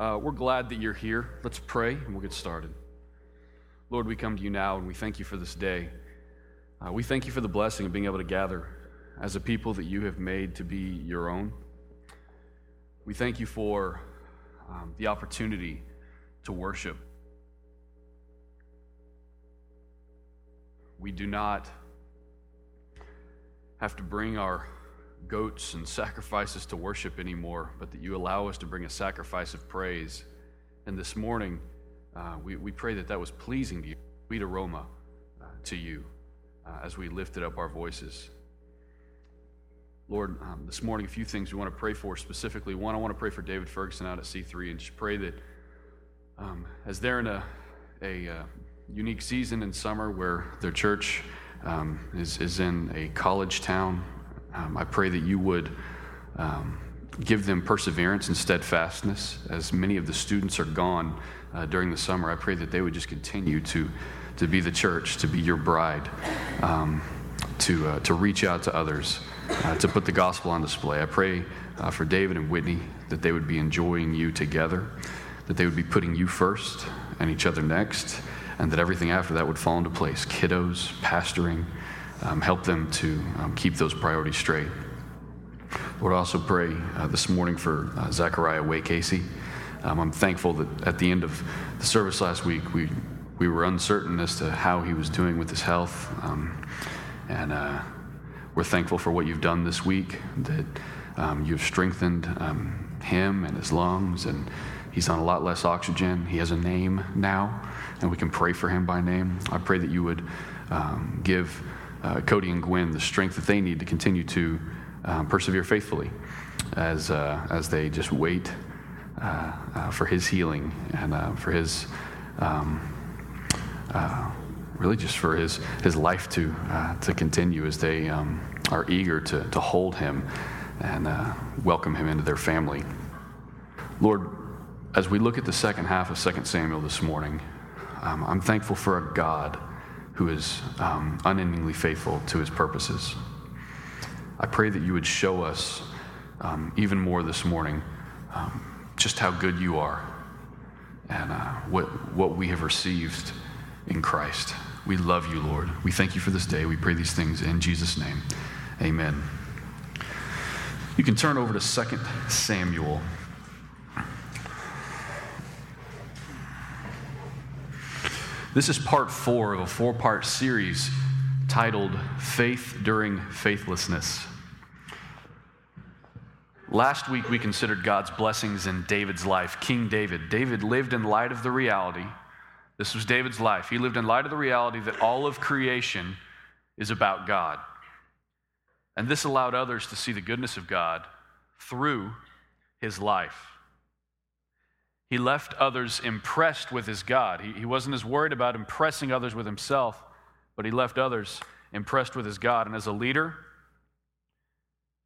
Uh, we're glad that you're here. Let's pray and we'll get started. Lord, we come to you now and we thank you for this day. Uh, we thank you for the blessing of being able to gather as a people that you have made to be your own. We thank you for um, the opportunity to worship. We do not have to bring our goats and sacrifices to worship anymore, but that you allow us to bring a sacrifice of praise. And this morning, uh, we, we pray that that was pleasing to you, sweet aroma uh, to you uh, as we lifted up our voices. Lord, um, this morning, a few things we want to pray for specifically. One, I want to pray for David Ferguson out at C3 and just pray that um, as they're in a, a uh, unique season in summer where their church um, is, is in a college town um, I pray that you would um, give them perseverance and steadfastness. As many of the students are gone uh, during the summer, I pray that they would just continue to, to be the church, to be your bride, um, to, uh, to reach out to others, uh, to put the gospel on display. I pray uh, for David and Whitney that they would be enjoying you together, that they would be putting you first and each other next, and that everything after that would fall into place kiddos, pastoring um, help them to um, keep those priorities straight. Lord, I also pray uh, this morning for uh, Zachariah Way Casey. Um, I'm thankful that at the end of the service last week, we, we were uncertain as to how he was doing with his health. Um, and uh, we're thankful for what you've done this week, that um, you've strengthened um, him and his lungs, and he's on a lot less oxygen. He has a name now, and we can pray for him by name. I pray that you would give uh, Cody and Gwen the strength that they need to continue to um, persevere faithfully as, uh, as they just wait uh, uh for his healing and uh, for his, um, uh, really just for his, his life to, to continue as they um, are eager to, to hold him and welcome him into their family. Lord, as we look at the second half of 2 Samuel this morning, um, I'm thankful for a God who is um, unendingly faithful to his purposes. I pray that you would show us um, even more this morning um, just how good you are and uh, what, what we have received in Christ. We love you, Lord. We thank you for this day. We pray these things in Jesus' name. Amen. You can turn over to 2 Samuel This is part four of a four part series titled Faith During Faithlessness. Last week, we considered God's blessings in David's life, King David. David lived in light of the reality. This was David's life. He lived in light of the reality that all of creation is about God. And this allowed others to see the goodness of God through his life. He left others impressed with his God. He, he wasn't as worried about impressing others with himself, but he left others impressed with his God. And as a leader,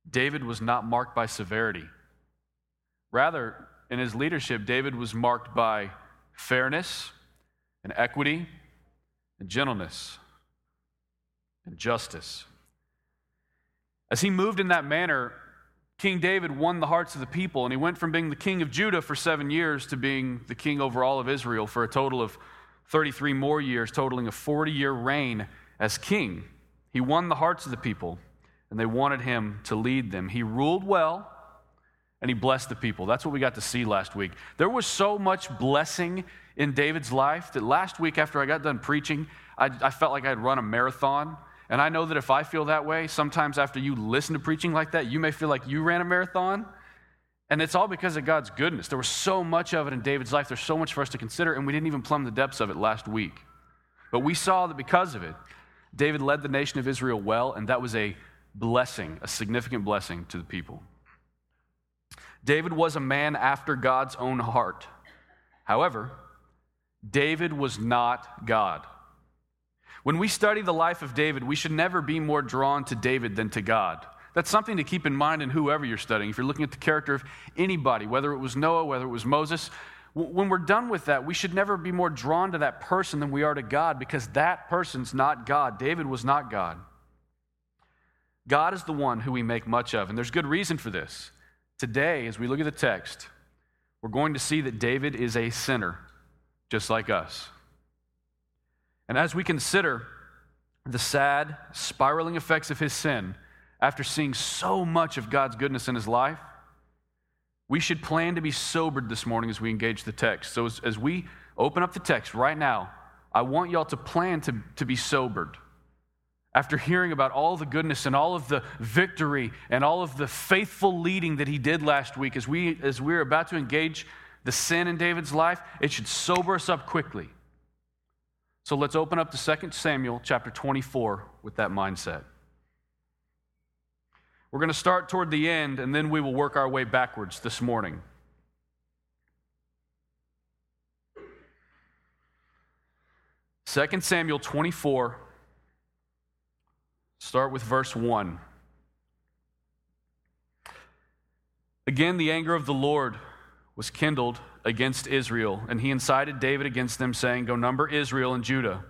David was not marked by severity. Rather, in his leadership, David was marked by fairness and equity and gentleness and justice. As he moved in that manner, King David won the hearts of the people, and he went from being the king of Judah for seven years to being the king over all of Israel for a total of 33 more years, totaling a 40 year reign as king. He won the hearts of the people, and they wanted him to lead them. He ruled well, and he blessed the people. That's what we got to see last week. There was so much blessing in David's life that last week, after I got done preaching, I, I felt like I'd run a marathon. And I know that if I feel that way, sometimes after you listen to preaching like that, you may feel like you ran a marathon. And it's all because of God's goodness. There was so much of it in David's life. There's so much for us to consider, and we didn't even plumb the depths of it last week. But we saw that because of it, David led the nation of Israel well, and that was a blessing, a significant blessing to the people. David was a man after God's own heart. However, David was not God. When we study the life of David, we should never be more drawn to David than to God. That's something to keep in mind in whoever you're studying. If you're looking at the character of anybody, whether it was Noah, whether it was Moses, when we're done with that, we should never be more drawn to that person than we are to God because that person's not God. David was not God. God is the one who we make much of, and there's good reason for this. Today, as we look at the text, we're going to see that David is a sinner, just like us. And as we consider the sad, spiraling effects of his sin, after seeing so much of God's goodness in his life, we should plan to be sobered this morning as we engage the text. So, as, as we open up the text right now, I want y'all to plan to, to be sobered. After hearing about all the goodness and all of the victory and all of the faithful leading that he did last week, as, we, as we're about to engage the sin in David's life, it should sober us up quickly. So let's open up to 2 Samuel chapter 24 with that mindset. We're going to start toward the end, and then we will work our way backwards this morning. Second Samuel 24, start with verse 1. Again, the anger of the Lord was kindled against Israel, and he incited David against them, saying, Go number Israel and Judah.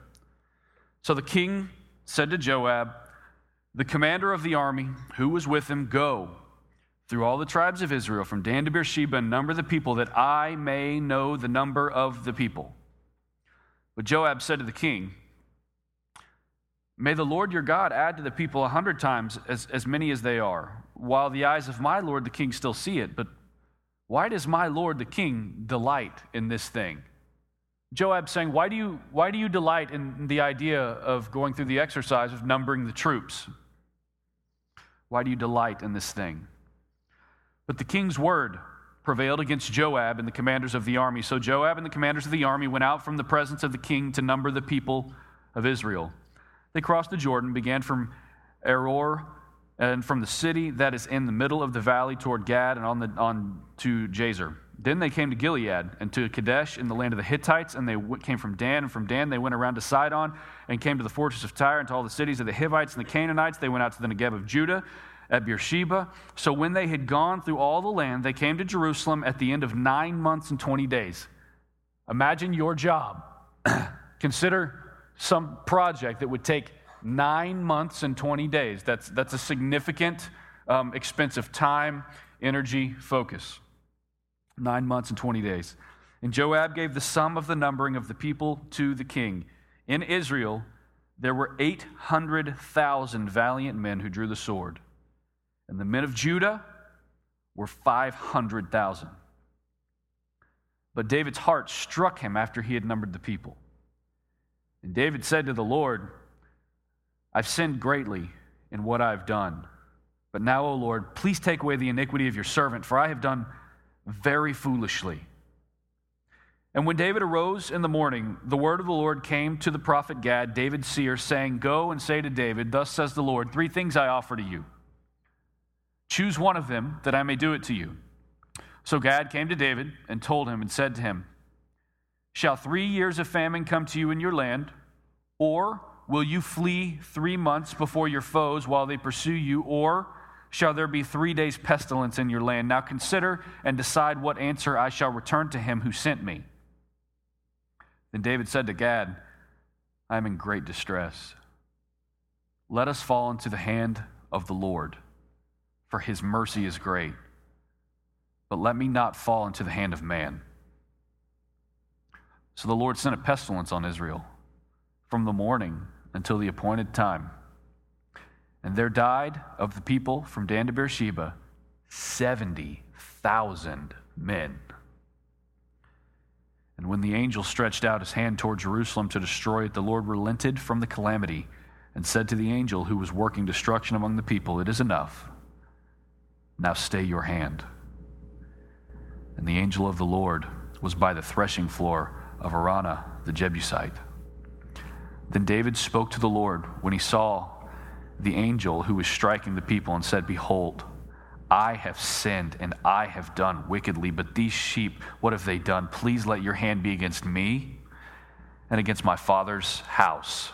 So the king said to Joab, the commander of the army, who was with him, Go through all the tribes of Israel, from Dan to Beersheba, and number the people, that I may know the number of the people. But Joab said to the king, May the Lord your God add to the people a hundred times as, as many as they are, while the eyes of my Lord the king still see it. But why does my Lord the king delight in this thing? Joab saying, why do, you, why do you delight in the idea of going through the exercise of numbering the troops? Why do you delight in this thing? But the king's word prevailed against Joab and the commanders of the army. So Joab and the commanders of the army went out from the presence of the king to number the people of Israel. They crossed the Jordan, began from Aroer and from the city that is in the middle of the valley toward Gad and on, the, on to Jazer. Then they came to Gilead and to Kadesh in the land of the Hittites, and they came from Dan. And from Dan they went around to Sidon and came to the fortress of Tyre and to all the cities of the Hivites and the Canaanites. They went out to the Negeb of Judah at Beersheba. So when they had gone through all the land, they came to Jerusalem at the end of nine months and 20 days. Imagine your job. Consider some project that would take nine months and 20 days. That's, that's a significant um, expense of time, energy, focus nine months and 20 days. And Joab gave the sum of the numbering of the people to the king. In Israel, there were 800,000 valiant men who drew the sword, and the men of Judah were 500,000. But David's heart struck him after he had numbered the people. And David said to the Lord, I've sinned greatly in what I've done. But now, O Lord, please take away the iniquity of your servant, for I have done very foolishly. And when David arose in the morning, the word of the Lord came to the prophet Gad, David's seer, saying, Go and say to David, Thus says the Lord, three things I offer to you. Choose one of them, that I may do it to you. So Gad came to David and told him and said to him, Shall three years of famine come to you in your land, or will you flee three months before your foes while they pursue you, or shall there be three days' pestilence in your land. Now consider and decide what answer I shall return to him who sent me. Then David said to Gad, I am in great distress. Let us fall into the hand of the Lord, for his mercy is great. But let me not fall into the hand of man. So the Lord sent a pestilence on Israel from the morning until the appointed time. And there died of the people from Dan to Beersheba 70,000 men. And when the angel stretched out his hand toward Jerusalem to destroy it, the Lord relented from the calamity and said to the angel who was working destruction among the people, It is enough. Now stay your hand. And the angel of the Lord was by the threshing floor of Araunah the Jebusite. Then David spoke to the Lord when he saw the angel who was striking the people and said, Behold, I have sinned and I have done wickedly, but these sheep, what have they done? Please let your hand be against me and against my father's house.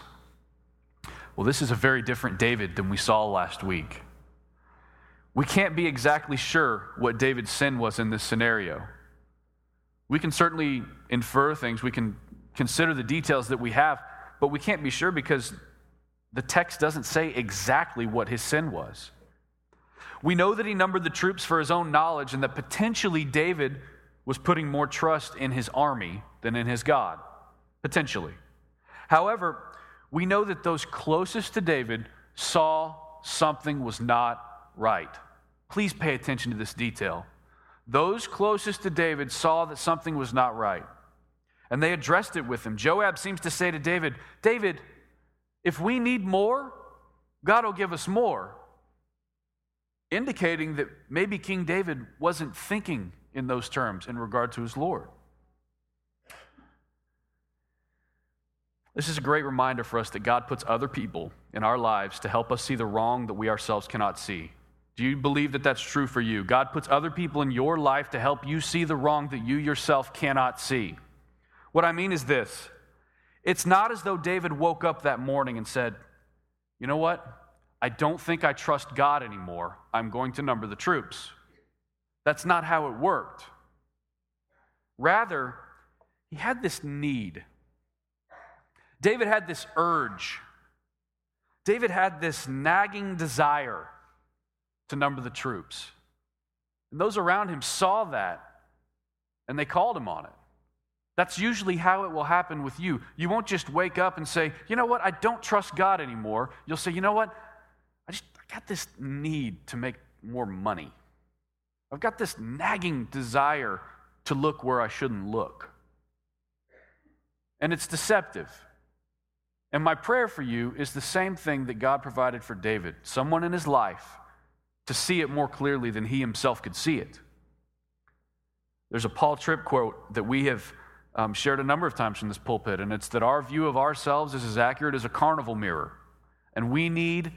Well, this is a very different David than we saw last week. We can't be exactly sure what David's sin was in this scenario. We can certainly infer things, we can consider the details that we have, but we can't be sure because the text doesn't say exactly what his sin was. We know that he numbered the troops for his own knowledge and that potentially David was putting more trust in his army than in his God, potentially. However, we know that those closest to David saw something was not right. Please pay attention to this detail. Those closest to David saw that something was not right, and they addressed it with him. Joab seems to say to David, David, if we need more, God will give us more. Indicating that maybe King David wasn't thinking in those terms in regard to his Lord. This is a great reminder for us that God puts other people in our lives to help us see the wrong that we ourselves cannot see. Do you believe that that's true for you? God puts other people in your life to help you see the wrong that you yourself cannot see. What I mean is this it's not as though David woke up that morning and said, You know what? I don't think I trust God anymore. I'm going to number the troops. That's not how it worked. Rather, he had this need. David had this urge. David had this nagging desire to number the troops. And those around him saw that and they called him on it. That's usually how it will happen with you. You won't just wake up and say, you know what, I don't trust God anymore. You'll say, you know what, I just I got this need to make more money. I've got this nagging desire to look where I shouldn't look. And it's deceptive. And my prayer for you is the same thing that God provided for David someone in his life to see it more clearly than he himself could see it. There's a Paul Tripp quote that we have um, shared a number of times from this pulpit, and it's that our view of ourselves is as accurate as a carnival mirror. And we need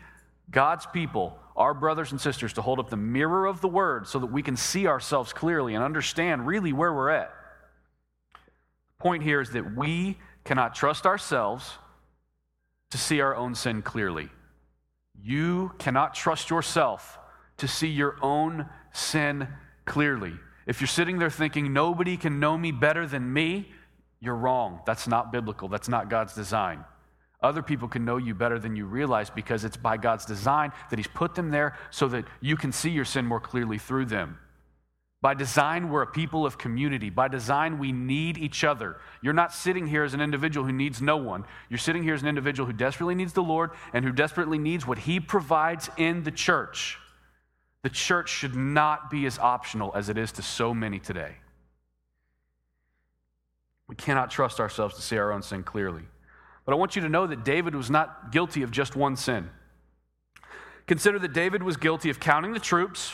God's people our brothers and sisters to hold up the mirror of the word so that we can see ourselves clearly and understand really where we're at. The point here is that we cannot trust ourselves to see our own sin clearly. You cannot trust yourself to see your own sin clearly. If you're sitting there thinking, nobody can know me better than me, you're wrong. That's not biblical. That's not God's design. Other people can know you better than you realize because it's by God's design that He's put them there so that you can see your sin more clearly through them. By design, we're a people of community. By design, we need each other. You're not sitting here as an individual who needs no one. You're sitting here as an individual who desperately needs the Lord and who desperately needs what He provides in the church. The church should not be as optional as it is to so many today. We cannot trust ourselves to see our own sin clearly. But I want you to know that David was not guilty of just one sin. Consider that David was guilty of counting the troops,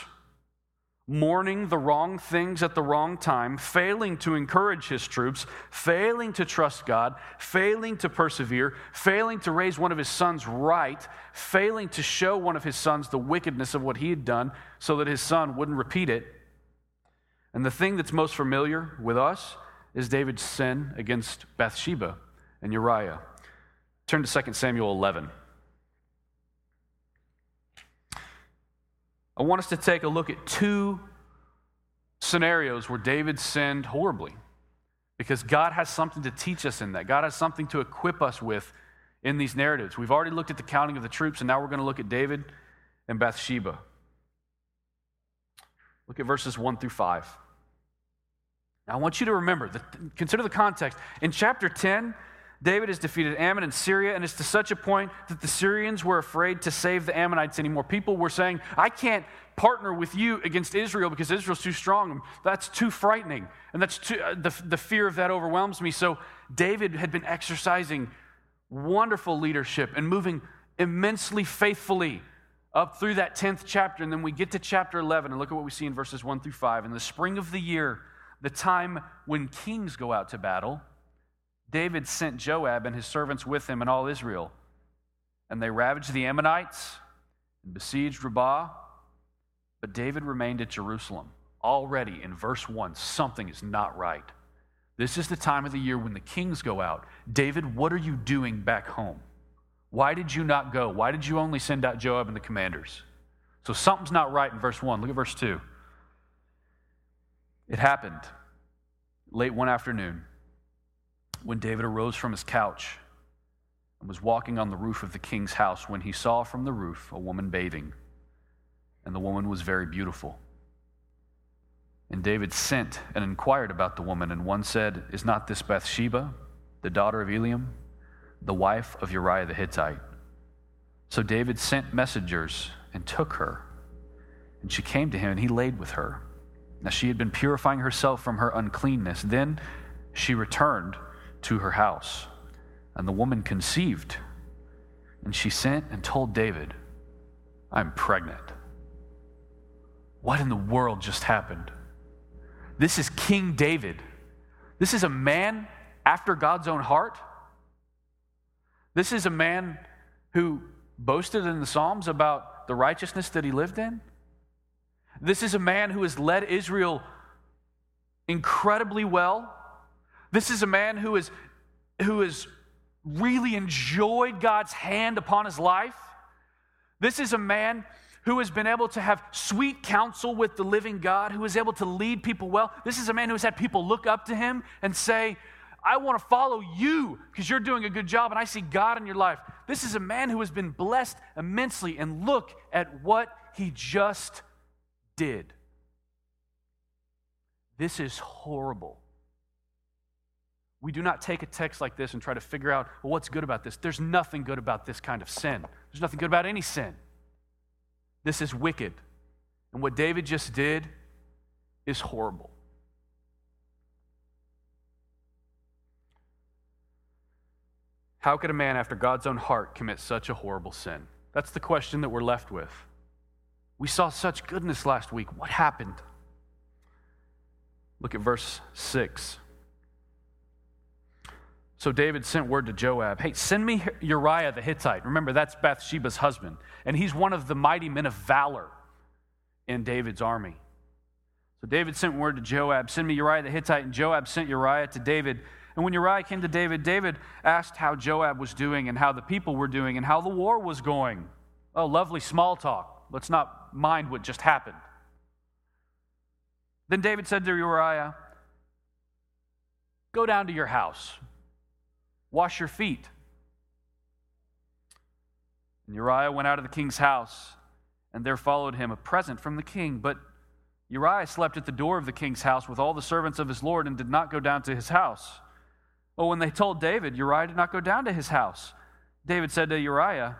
mourning the wrong things at the wrong time, failing to encourage his troops, failing to trust God, failing to persevere, failing to raise one of his sons right, failing to show one of his sons the wickedness of what he had done so that his son wouldn't repeat it. And the thing that's most familiar with us is David's sin against Bathsheba and Uriah. Turn to 2 Samuel 11. I want us to take a look at two scenarios where David sinned horribly because God has something to teach us in that. God has something to equip us with in these narratives. We've already looked at the counting of the troops, and now we're going to look at David and Bathsheba. Look at verses 1 through 5. Now, I want you to remember, that, consider the context. In chapter 10, David has defeated Ammon and Syria, and it's to such a point that the Syrians were afraid to save the Ammonites anymore. People were saying, I can't partner with you against Israel because Israel's too strong. That's too frightening. And that's too, uh, the, the fear of that overwhelms me. So David had been exercising wonderful leadership and moving immensely faithfully up through that 10th chapter. And then we get to chapter 11 and look at what we see in verses 1 through 5. In the spring of the year, the time when kings go out to battle, David sent Joab and his servants with him and all Israel. And they ravaged the Ammonites and besieged Rabbah. But David remained at Jerusalem. Already in verse 1, something is not right. This is the time of the year when the kings go out. David, what are you doing back home? Why did you not go? Why did you only send out Joab and the commanders? So something's not right in verse 1. Look at verse 2. It happened late one afternoon when David arose from his couch and was walking on the roof of the king's house when he saw from the roof a woman bathing, and the woman was very beautiful. And David sent and inquired about the woman, and one said, Is not this Bathsheba, the daughter of Eliam, the wife of Uriah the Hittite? So David sent messengers and took her. And she came to him, and he laid with her. Now she had been purifying herself from her uncleanness. Then she returned to her house, and the woman conceived. And she sent and told David, I'm pregnant. What in the world just happened? This is King David. This is a man after God's own heart. This is a man who boasted in the Psalms about the righteousness that he lived in. This is a man who has led Israel incredibly well. This is a man who, is, who has really enjoyed God's hand upon his life. This is a man who has been able to have sweet counsel with the living God, who is able to lead people well. This is a man who has had people look up to him and say, I want to follow you because you're doing a good job and I see God in your life. This is a man who has been blessed immensely, and look at what he just did. This is horrible. We do not take a text like this and try to figure out, well, what's good about this? There's nothing good about this kind of sin. There's nothing good about any sin. This is wicked. And what David just did is horrible. How could a man after God's own heart commit such a horrible sin? That's the question that we're left with. We saw such goodness last week. What happened? Look at verse 6. So David sent word to Joab Hey, send me Uriah the Hittite. Remember, that's Bathsheba's husband. And he's one of the mighty men of valor in David's army. So David sent word to Joab Send me Uriah the Hittite. And Joab sent Uriah to David. And when Uriah came to David, David asked how Joab was doing and how the people were doing and how the war was going. Oh, lovely small talk. Let's not mind what just happened. Then David said to Uriah, Go down to your house, wash your feet. And Uriah went out of the king's house, and there followed him a present from the king. But Uriah slept at the door of the king's house with all the servants of his lord and did not go down to his house. Well, when they told David, Uriah did not go down to his house. David said to Uriah,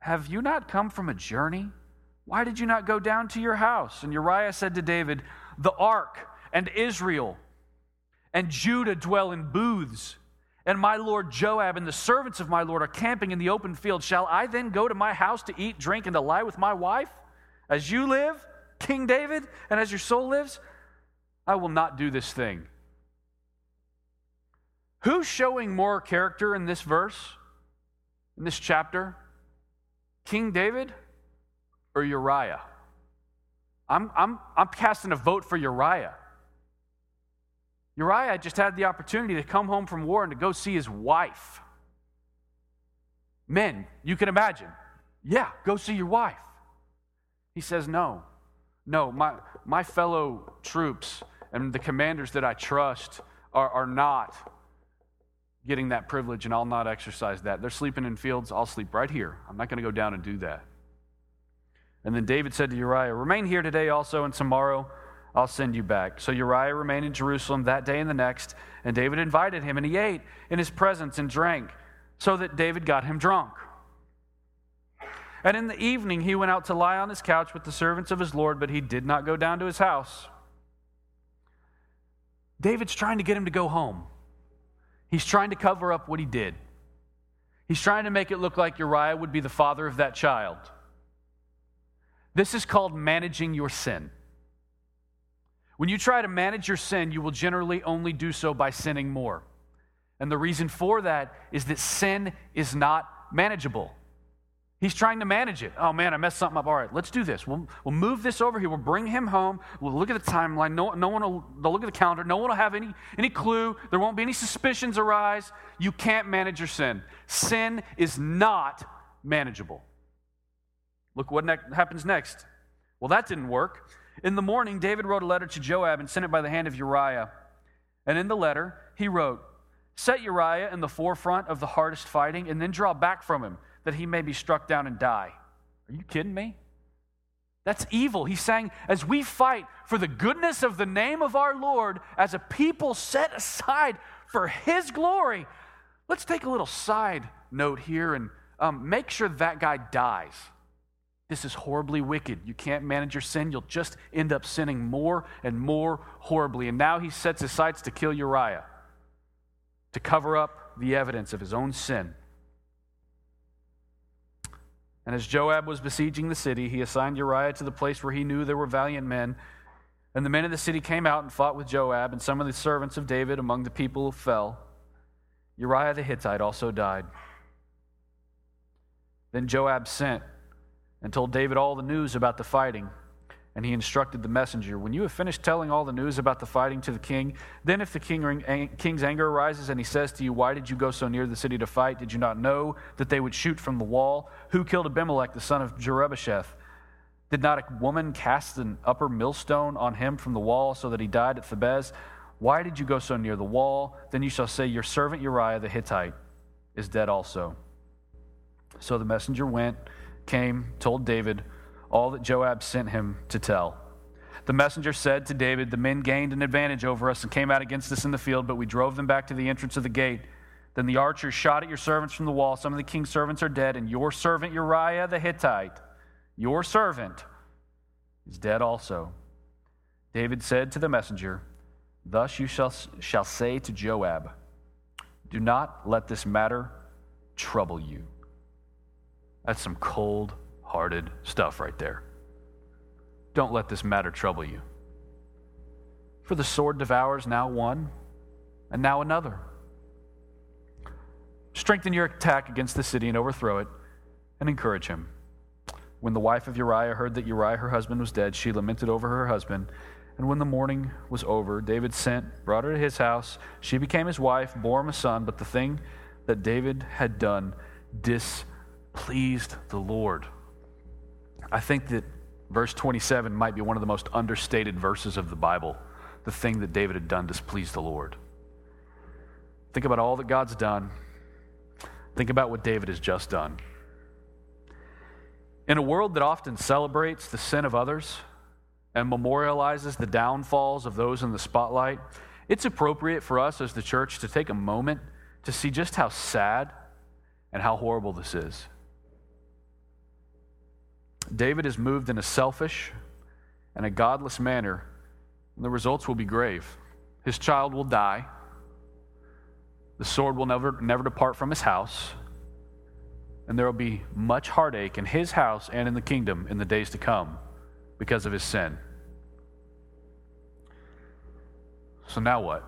Have you not come from a journey? Why did you not go down to your house? And Uriah said to David, The ark and Israel and Judah dwell in booths, and my lord Joab and the servants of my lord are camping in the open field. Shall I then go to my house to eat, drink, and to lie with my wife? As you live, King David, and as your soul lives, I will not do this thing. Who's showing more character in this verse, in this chapter? King David or Uriah? I'm, I'm, I'm casting a vote for Uriah. Uriah just had the opportunity to come home from war and to go see his wife. Men, you can imagine. Yeah, go see your wife. He says, No, no, my, my fellow troops and the commanders that I trust are, are not getting that privilege and I'll not exercise that. They're sleeping in fields, I'll sleep right here. I'm not going to go down and do that. And then David said to Uriah, Remain here today also, and tomorrow I'll send you back. So Uriah remained in Jerusalem that day and the next, and David invited him, and he ate in his presence and drank, so that David got him drunk. And in the evening he went out to lie on his couch with the servants of his Lord, but he did not go down to his house. David's trying to get him to go home. He's trying to cover up what he did. He's trying to make it look like Uriah would be the father of that child. This is called managing your sin. When you try to manage your sin, you will generally only do so by sinning more. And the reason for that is that sin is not manageable. He's trying to manage it. Oh man, I messed something up. All right, let's do this. We'll, we'll move this over here. We'll bring him home. We'll look at the timeline. No, no one will they'll look at the calendar. No one will have any, any clue. There won't be any suspicions arise. You can't manage your sin. Sin is not manageable. Look what ne- happens next. Well, that didn't work. In the morning, David wrote a letter to Joab and sent it by the hand of Uriah. And in the letter, he wrote, Set Uriah in the forefront of the hardest fighting, and then draw back from him that he may be struck down and die. Are you kidding me? That's evil. He's saying, as we fight for the goodness of the name of our Lord, as a people set aside for His glory, let's take a little side note here and um, make sure that guy dies. This is horribly wicked. You can't manage your sin. You'll just end up sinning more and more horribly. And now he sets his sights to kill Uriah, to cover up the evidence of his own sin. And as Joab was besieging the city, he assigned Uriah to the place where he knew there were valiant men. And the men of the city came out and fought with Joab, and some of the servants of David among the people fell. Uriah the Hittite also died. Then Joab sent and told David all the news about the fighting. And he instructed the messenger When you have finished telling all the news about the fighting to the king, then if the king, king's anger arises and he says to you, Why did you go so near the city to fight? Did you not know that they would shoot from the wall? Who killed Abimelech, the son of Jerubbesheth? Did not a woman cast an upper millstone on him from the wall so that he died at Thebez? Why did you go so near the wall? Then you shall say, Your servant Uriah the Hittite is dead also. So the messenger went, came, told David, all that Joab sent him to tell. The messenger said to David, The men gained an advantage over us and came out against us in the field, but we drove them back to the entrance of the gate. Then the archers shot at your servants from the wall. Some of the king's servants are dead, and your servant Uriah the Hittite, your servant, is dead also. David said to the messenger, Thus you shall, shall say to Joab, Do not let this matter trouble you. That's some cold hearted stuff right there. Don't let this matter trouble you. For the sword devours now one and now another. Strengthen your attack against the city and overthrow it, and encourage him. When the wife of Uriah heard that Uriah, her husband, was dead, she lamented over her husband. And when the mourning was over, David sent, brought her to his house. She became his wife, bore him a son, but the thing that David had done displeased the Lord. I think that verse 27 might be one of the most understated verses of the Bible. The thing that David had done displeased the Lord. Think about all that God's done. Think about what David has just done. In a world that often celebrates the sin of others and memorializes the downfalls of those in the spotlight, it's appropriate for us as the church to take a moment to see just how sad and how horrible this is. David is moved in a selfish and a godless manner, and the results will be grave. His child will die. The sword will never, never depart from his house. And there will be much heartache in his house and in the kingdom in the days to come because of his sin. So, now what?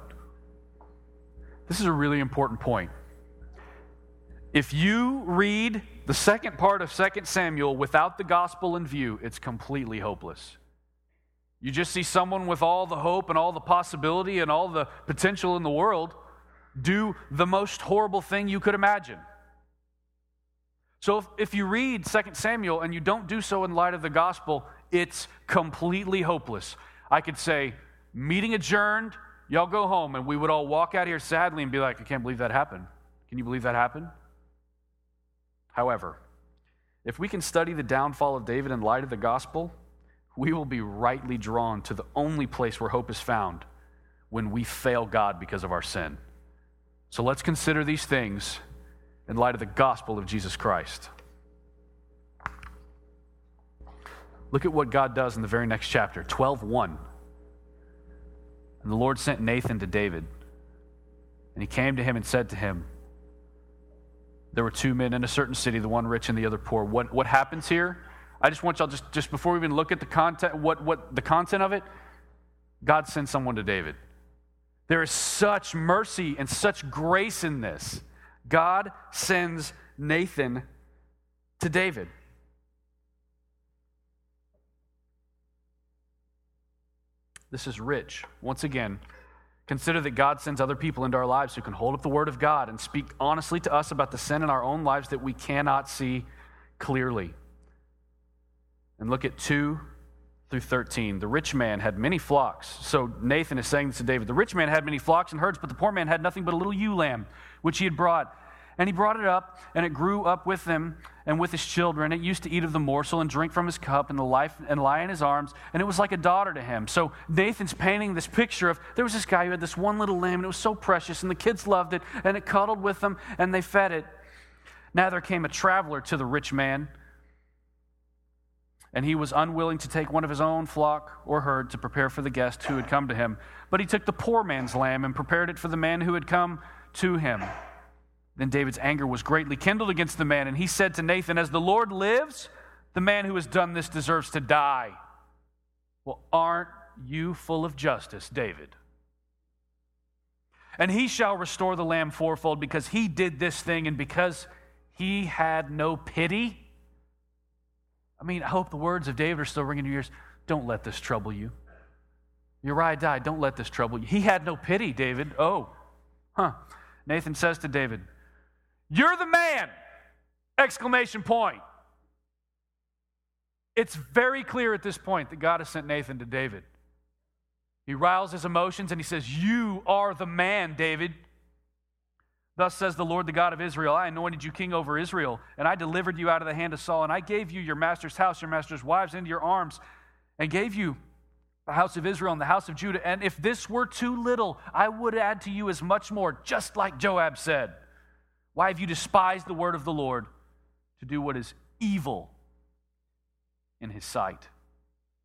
This is a really important point. If you read the second part of 2 Samuel without the gospel in view, it's completely hopeless. You just see someone with all the hope and all the possibility and all the potential in the world do the most horrible thing you could imagine. So if, if you read 2 Samuel and you don't do so in light of the gospel, it's completely hopeless. I could say, meeting adjourned, y'all go home, and we would all walk out here sadly and be like, I can't believe that happened. Can you believe that happened? However, if we can study the downfall of David in light of the gospel, we will be rightly drawn to the only place where hope is found when we fail God because of our sin. So let's consider these things in light of the gospel of Jesus Christ. Look at what God does in the very next chapter, 12:1. And the Lord sent Nathan to David. And he came to him and said to him, there were two men in a certain city, the one rich and the other poor. What, what happens here? I just want y'all just, just before we even look at the content, what, what the content of it, God sends someone to David. There is such mercy and such grace in this. God sends Nathan to David. This is rich. Once again, Consider that God sends other people into our lives who can hold up the Word of God and speak honestly to us about the sin in our own lives that we cannot see clearly. And look at 2 through 13. The rich man had many flocks. So Nathan is saying this to David The rich man had many flocks and herds, but the poor man had nothing but a little ewe lamb, which he had brought. And he brought it up, and it grew up with them and with his children. It used to eat of the morsel and drink from his cup and, the life, and lie in his arms, and it was like a daughter to him. So Nathan's painting this picture of there was this guy who had this one little lamb, and it was so precious, and the kids loved it, and it cuddled with them, and they fed it. Now there came a traveler to the rich man, and he was unwilling to take one of his own flock or herd to prepare for the guest who had come to him. But he took the poor man's lamb and prepared it for the man who had come to him. Then David's anger was greatly kindled against the man, and he said to Nathan, As the Lord lives, the man who has done this deserves to die. Well, aren't you full of justice, David? And he shall restore the lamb fourfold because he did this thing and because he had no pity. I mean, I hope the words of David are still ringing in your ears. Don't let this trouble you. Uriah died. Don't let this trouble you. He had no pity, David. Oh, huh. Nathan says to David, you're the man! Exclamation point. It's very clear at this point that God has sent Nathan to David. He riles his emotions and he says, You are the man, David. Thus says the Lord, the God of Israel I anointed you king over Israel, and I delivered you out of the hand of Saul, and I gave you your master's house, your master's wives into your arms, and gave you the house of Israel and the house of Judah. And if this were too little, I would add to you as much more, just like Joab said. Why have you despised the word of the Lord to do what is evil in his sight?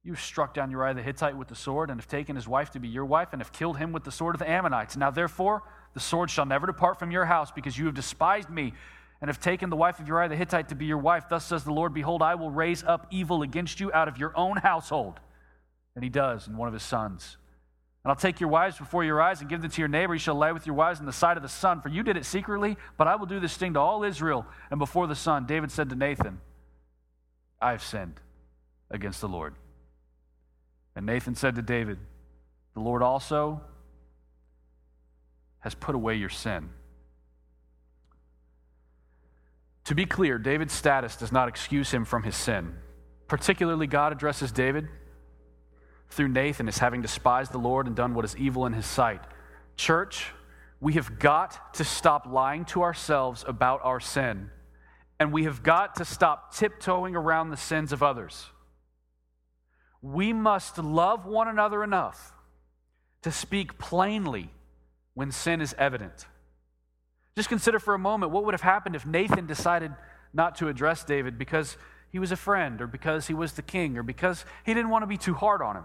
You have struck down Uriah the Hittite with the sword, and have taken his wife to be your wife, and have killed him with the sword of the Ammonites. Now, therefore, the sword shall never depart from your house, because you have despised me, and have taken the wife of Uriah the Hittite to be your wife. Thus says the Lord Behold, I will raise up evil against you out of your own household. And he does in one of his sons. And I'll take your wives before your eyes and give them to your neighbor. You shall lie with your wives in the sight of the sun, for you did it secretly, but I will do this thing to all Israel and before the sun. David said to Nathan, I have sinned against the Lord. And Nathan said to David, The Lord also has put away your sin. To be clear, David's status does not excuse him from his sin. Particularly, God addresses David through Nathan as having despised the Lord and done what is evil in his sight. Church, we have got to stop lying to ourselves about our sin, and we have got to stop tiptoeing around the sins of others. We must love one another enough to speak plainly when sin is evident. Just consider for a moment what would have happened if Nathan decided not to address David because he was a friend or because he was the king or because he didn't want to be too hard on him.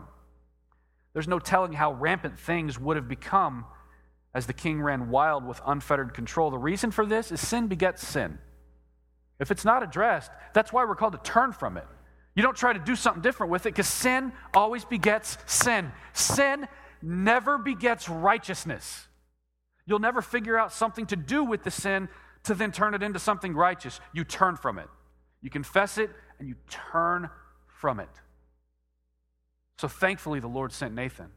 There's no telling how rampant things would have become as the king ran wild with unfettered control. The reason for this is sin begets sin. If it's not addressed, that's why we're called to turn from it. You don't try to do something different with it because sin always begets sin. Sin never begets righteousness. You'll never figure out something to do with the sin to then turn it into something righteous. You turn from it. You confess it and you turn from it. So thankfully, the Lord sent Nathan.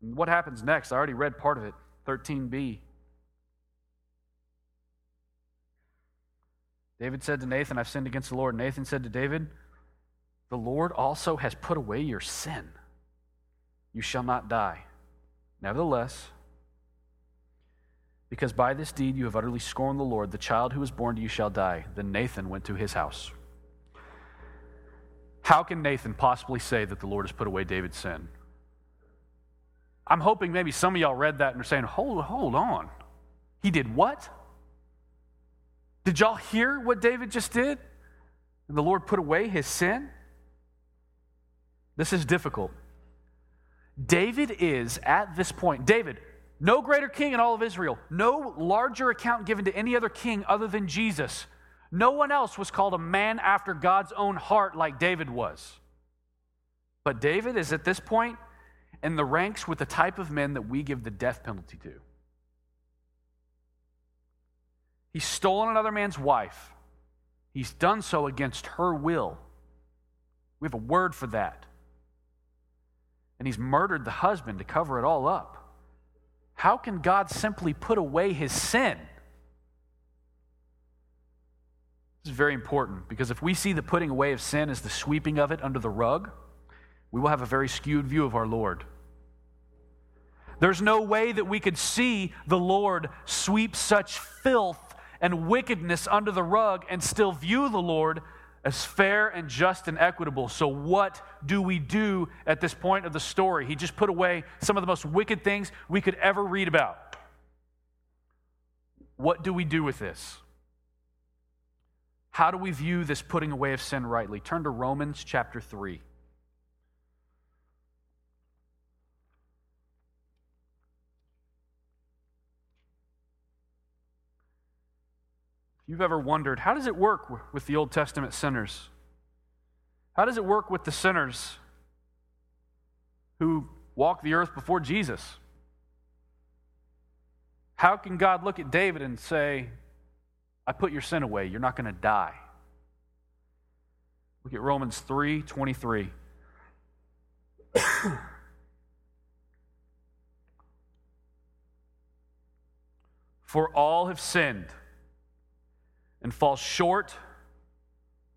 And what happens next? I already read part of it, 13b. David said to Nathan, I've sinned against the Lord. Nathan said to David, The Lord also has put away your sin. You shall not die. Nevertheless, because by this deed you have utterly scorned the Lord. The child who was born to you shall die. Then Nathan went to his house. How can Nathan possibly say that the Lord has put away David's sin? I'm hoping maybe some of y'all read that and are saying, hold, hold on. He did what? Did y'all hear what David just did? And the Lord put away his sin? This is difficult. David is at this point, David, no greater king in all of Israel, no larger account given to any other king other than Jesus. No one else was called a man after God's own heart like David was. But David is at this point in the ranks with the type of men that we give the death penalty to. He's stolen another man's wife. He's done so against her will. We have a word for that. And he's murdered the husband to cover it all up. How can God simply put away his sin? This is very important because if we see the putting away of sin as the sweeping of it under the rug, we will have a very skewed view of our Lord. There's no way that we could see the Lord sweep such filth and wickedness under the rug and still view the Lord as fair and just and equitable. So, what do we do at this point of the story? He just put away some of the most wicked things we could ever read about. What do we do with this? How do we view this putting away of sin rightly? Turn to Romans chapter 3. If you've ever wondered, how does it work with the Old Testament sinners? How does it work with the sinners who walked the earth before Jesus? How can God look at David and say, I put your sin away, you're not going to die? Look at Romans 3 23. For all have sinned and fall short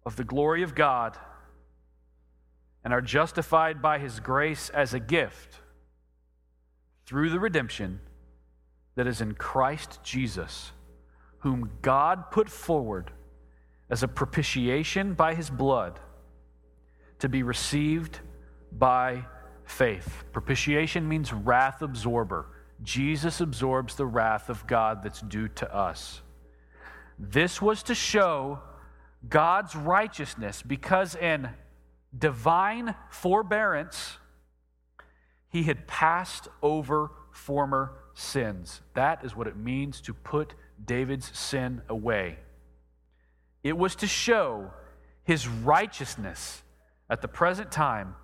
of the glory of God and are justified by his grace as a gift through the redemption that is in Christ Jesus, whom God put forward as a propitiation by his blood to be received by faith. Propitiation means wrath absorber. Jesus absorbs the wrath of God that's due to us. This was to show God's righteousness because in divine forbearance, he had passed over former sins. That is what it means to put David's sin away. It was to show his righteousness at the present time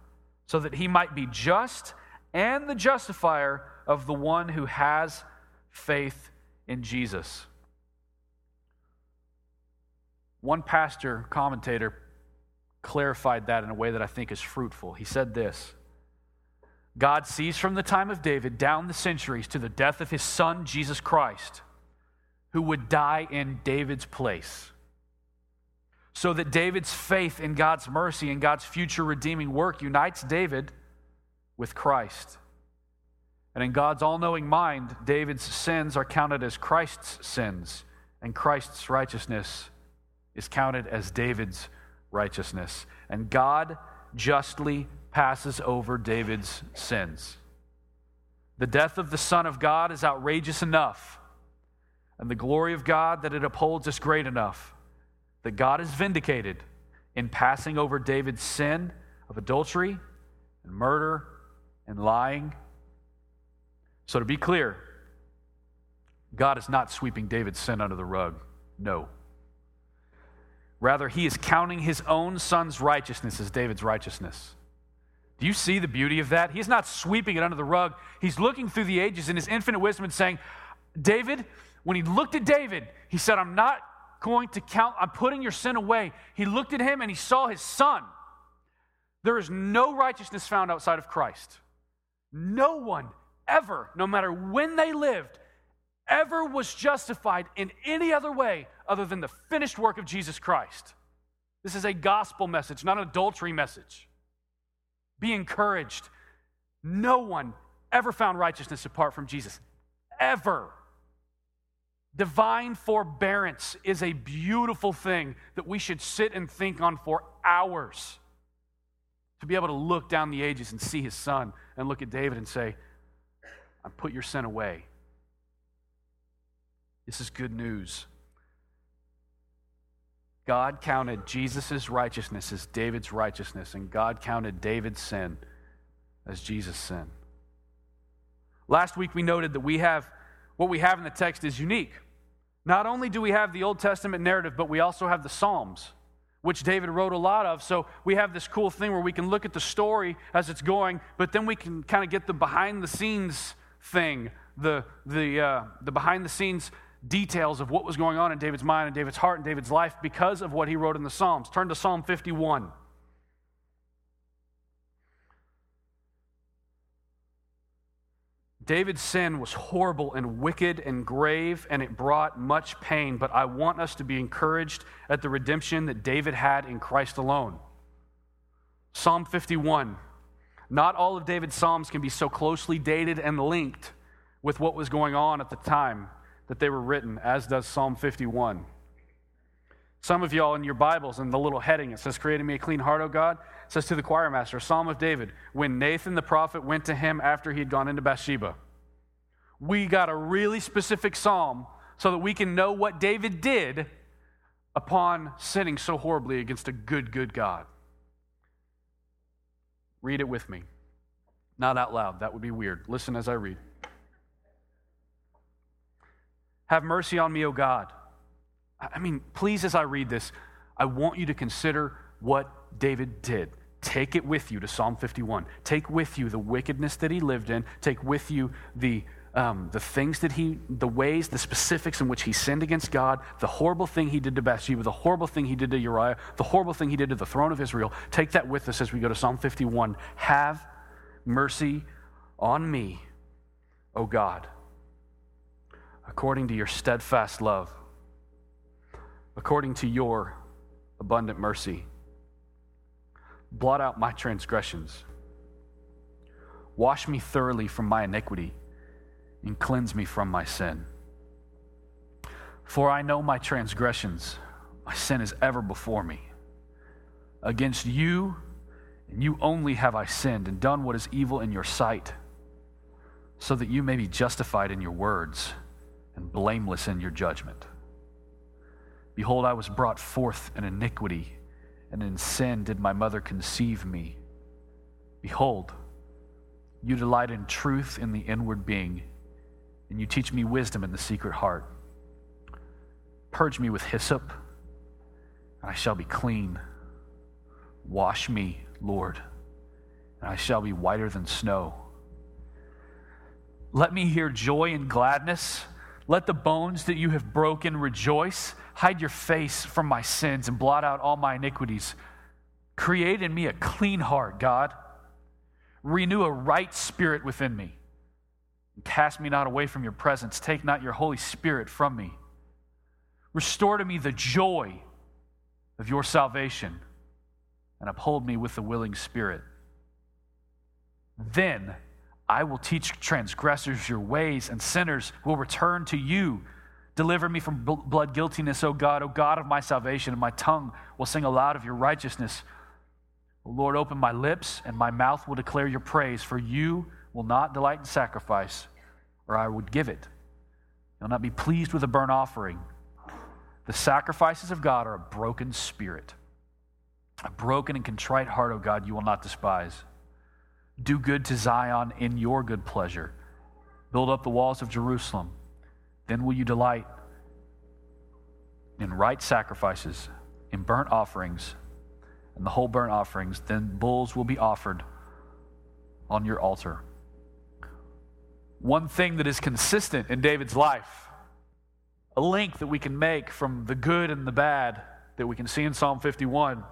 so that he might be just and the justifier of the one who has faith in Jesus. One pastor, commentator, clarified that in a way that I think is fruitful. He said this God sees from the time of David down the centuries to the death of his son, Jesus Christ, who would die in David's place. So that David's faith in God's mercy and God's future redeeming work unites David with Christ. And in God's all knowing mind, David's sins are counted as Christ's sins, and Christ's righteousness is counted as David's righteousness. And God justly passes over David's sins. The death of the Son of God is outrageous enough, and the glory of God that it upholds is great enough that God is vindicated in passing over David's sin of adultery and murder and lying. So, to be clear, God is not sweeping David's sin under the rug. No. Rather, he is counting his own son's righteousness as David's righteousness. Do you see the beauty of that? He's not sweeping it under the rug. He's looking through the ages in his infinite wisdom and saying, David, when he looked at David, he said, I'm not going to count, I'm putting your sin away. He looked at him and he saw his son. There is no righteousness found outside of Christ. No one ever, no matter when they lived, ever was justified in any other way other than the finished work of Jesus Christ. This is a gospel message, not an adultery message. Be encouraged. No one ever found righteousness apart from Jesus. Ever. Divine forbearance is a beautiful thing that we should sit and think on for hours. To be able to look down the ages and see his son and look at David and say, I put your sin away. This is good news. God counted Jesus' righteousness as David's righteousness, and God counted David's sin as Jesus' sin. Last week we noted that we have what we have in the text is unique. Not only do we have the Old Testament narrative, but we also have the Psalms, which David wrote a lot of. So we have this cool thing where we can look at the story as it's going, but then we can kind of get the behind the scenes thing, the, the, uh, the behind the scenes details of what was going on in David's mind and David's heart and David's life because of what he wrote in the Psalms. Turn to Psalm 51. David's sin was horrible and wicked and grave, and it brought much pain. But I want us to be encouraged at the redemption that David had in Christ alone. Psalm 51 Not all of David's Psalms can be so closely dated and linked with what was going on at the time that they were written, as does Psalm 51. Some of y'all in your Bibles, in the little heading, it says, Creating me a clean heart, O God, it says to the choir master, Psalm of David, when Nathan the prophet went to him after he had gone into Bathsheba. We got a really specific psalm so that we can know what David did upon sinning so horribly against a good, good God. Read it with me. Not out loud, that would be weird. Listen as I read. Have mercy on me, O God. I mean, please, as I read this, I want you to consider what David did. Take it with you to Psalm 51. Take with you the wickedness that he lived in. Take with you the, um, the things that he, the ways, the specifics in which he sinned against God, the horrible thing he did to Bathsheba, the horrible thing he did to Uriah, the horrible thing he did to the throne of Israel. Take that with us as we go to Psalm 51. Have mercy on me, O God according to your steadfast love, according to your abundant mercy. Blot out my transgressions. Wash me thoroughly from my iniquity and cleanse me from my sin. For I know my transgressions, my sin is ever before me. Against you and you only have I sinned and done what is evil in your sight, so that you may be justified in your words and blameless in your judgment. Behold, I was brought forth in iniquity, and in sin did my mother conceive me. Behold, you delight in truth in the inward being, and you teach me wisdom in the secret heart. Purge me with hyssop, and I shall be clean. Wash me, Lord, and I shall be whiter than snow. Let me hear joy and gladness let the bones that you have broken rejoice. Hide your face from my sins and blot out all my iniquities. Create in me a clean heart, God. Renew a right spirit within me. Cast me not away from your presence. Take not your Holy Spirit from me. Restore to me the joy of your salvation and uphold me with the willing spirit. Then I will teach transgressors your ways, and sinners will return to you. Deliver me from blood guiltiness, O God, O God of my salvation, and my tongue will sing aloud of your righteousness. O Lord, open my lips, and my mouth will declare your praise, for you will not delight in sacrifice, or I would give it. You'll not be pleased with a burnt offering. The sacrifices of God are a broken spirit. A broken and contrite heart, O God, you will not despise. Do good to Zion in your good pleasure. Build up the walls of Jerusalem. Then will you delight in right sacrifices, in burnt offerings, and the whole burnt offerings. Then bulls will be offered on your altar. One thing that is consistent in David's life, a link that we can make from the good and the bad that we can see in Psalm 51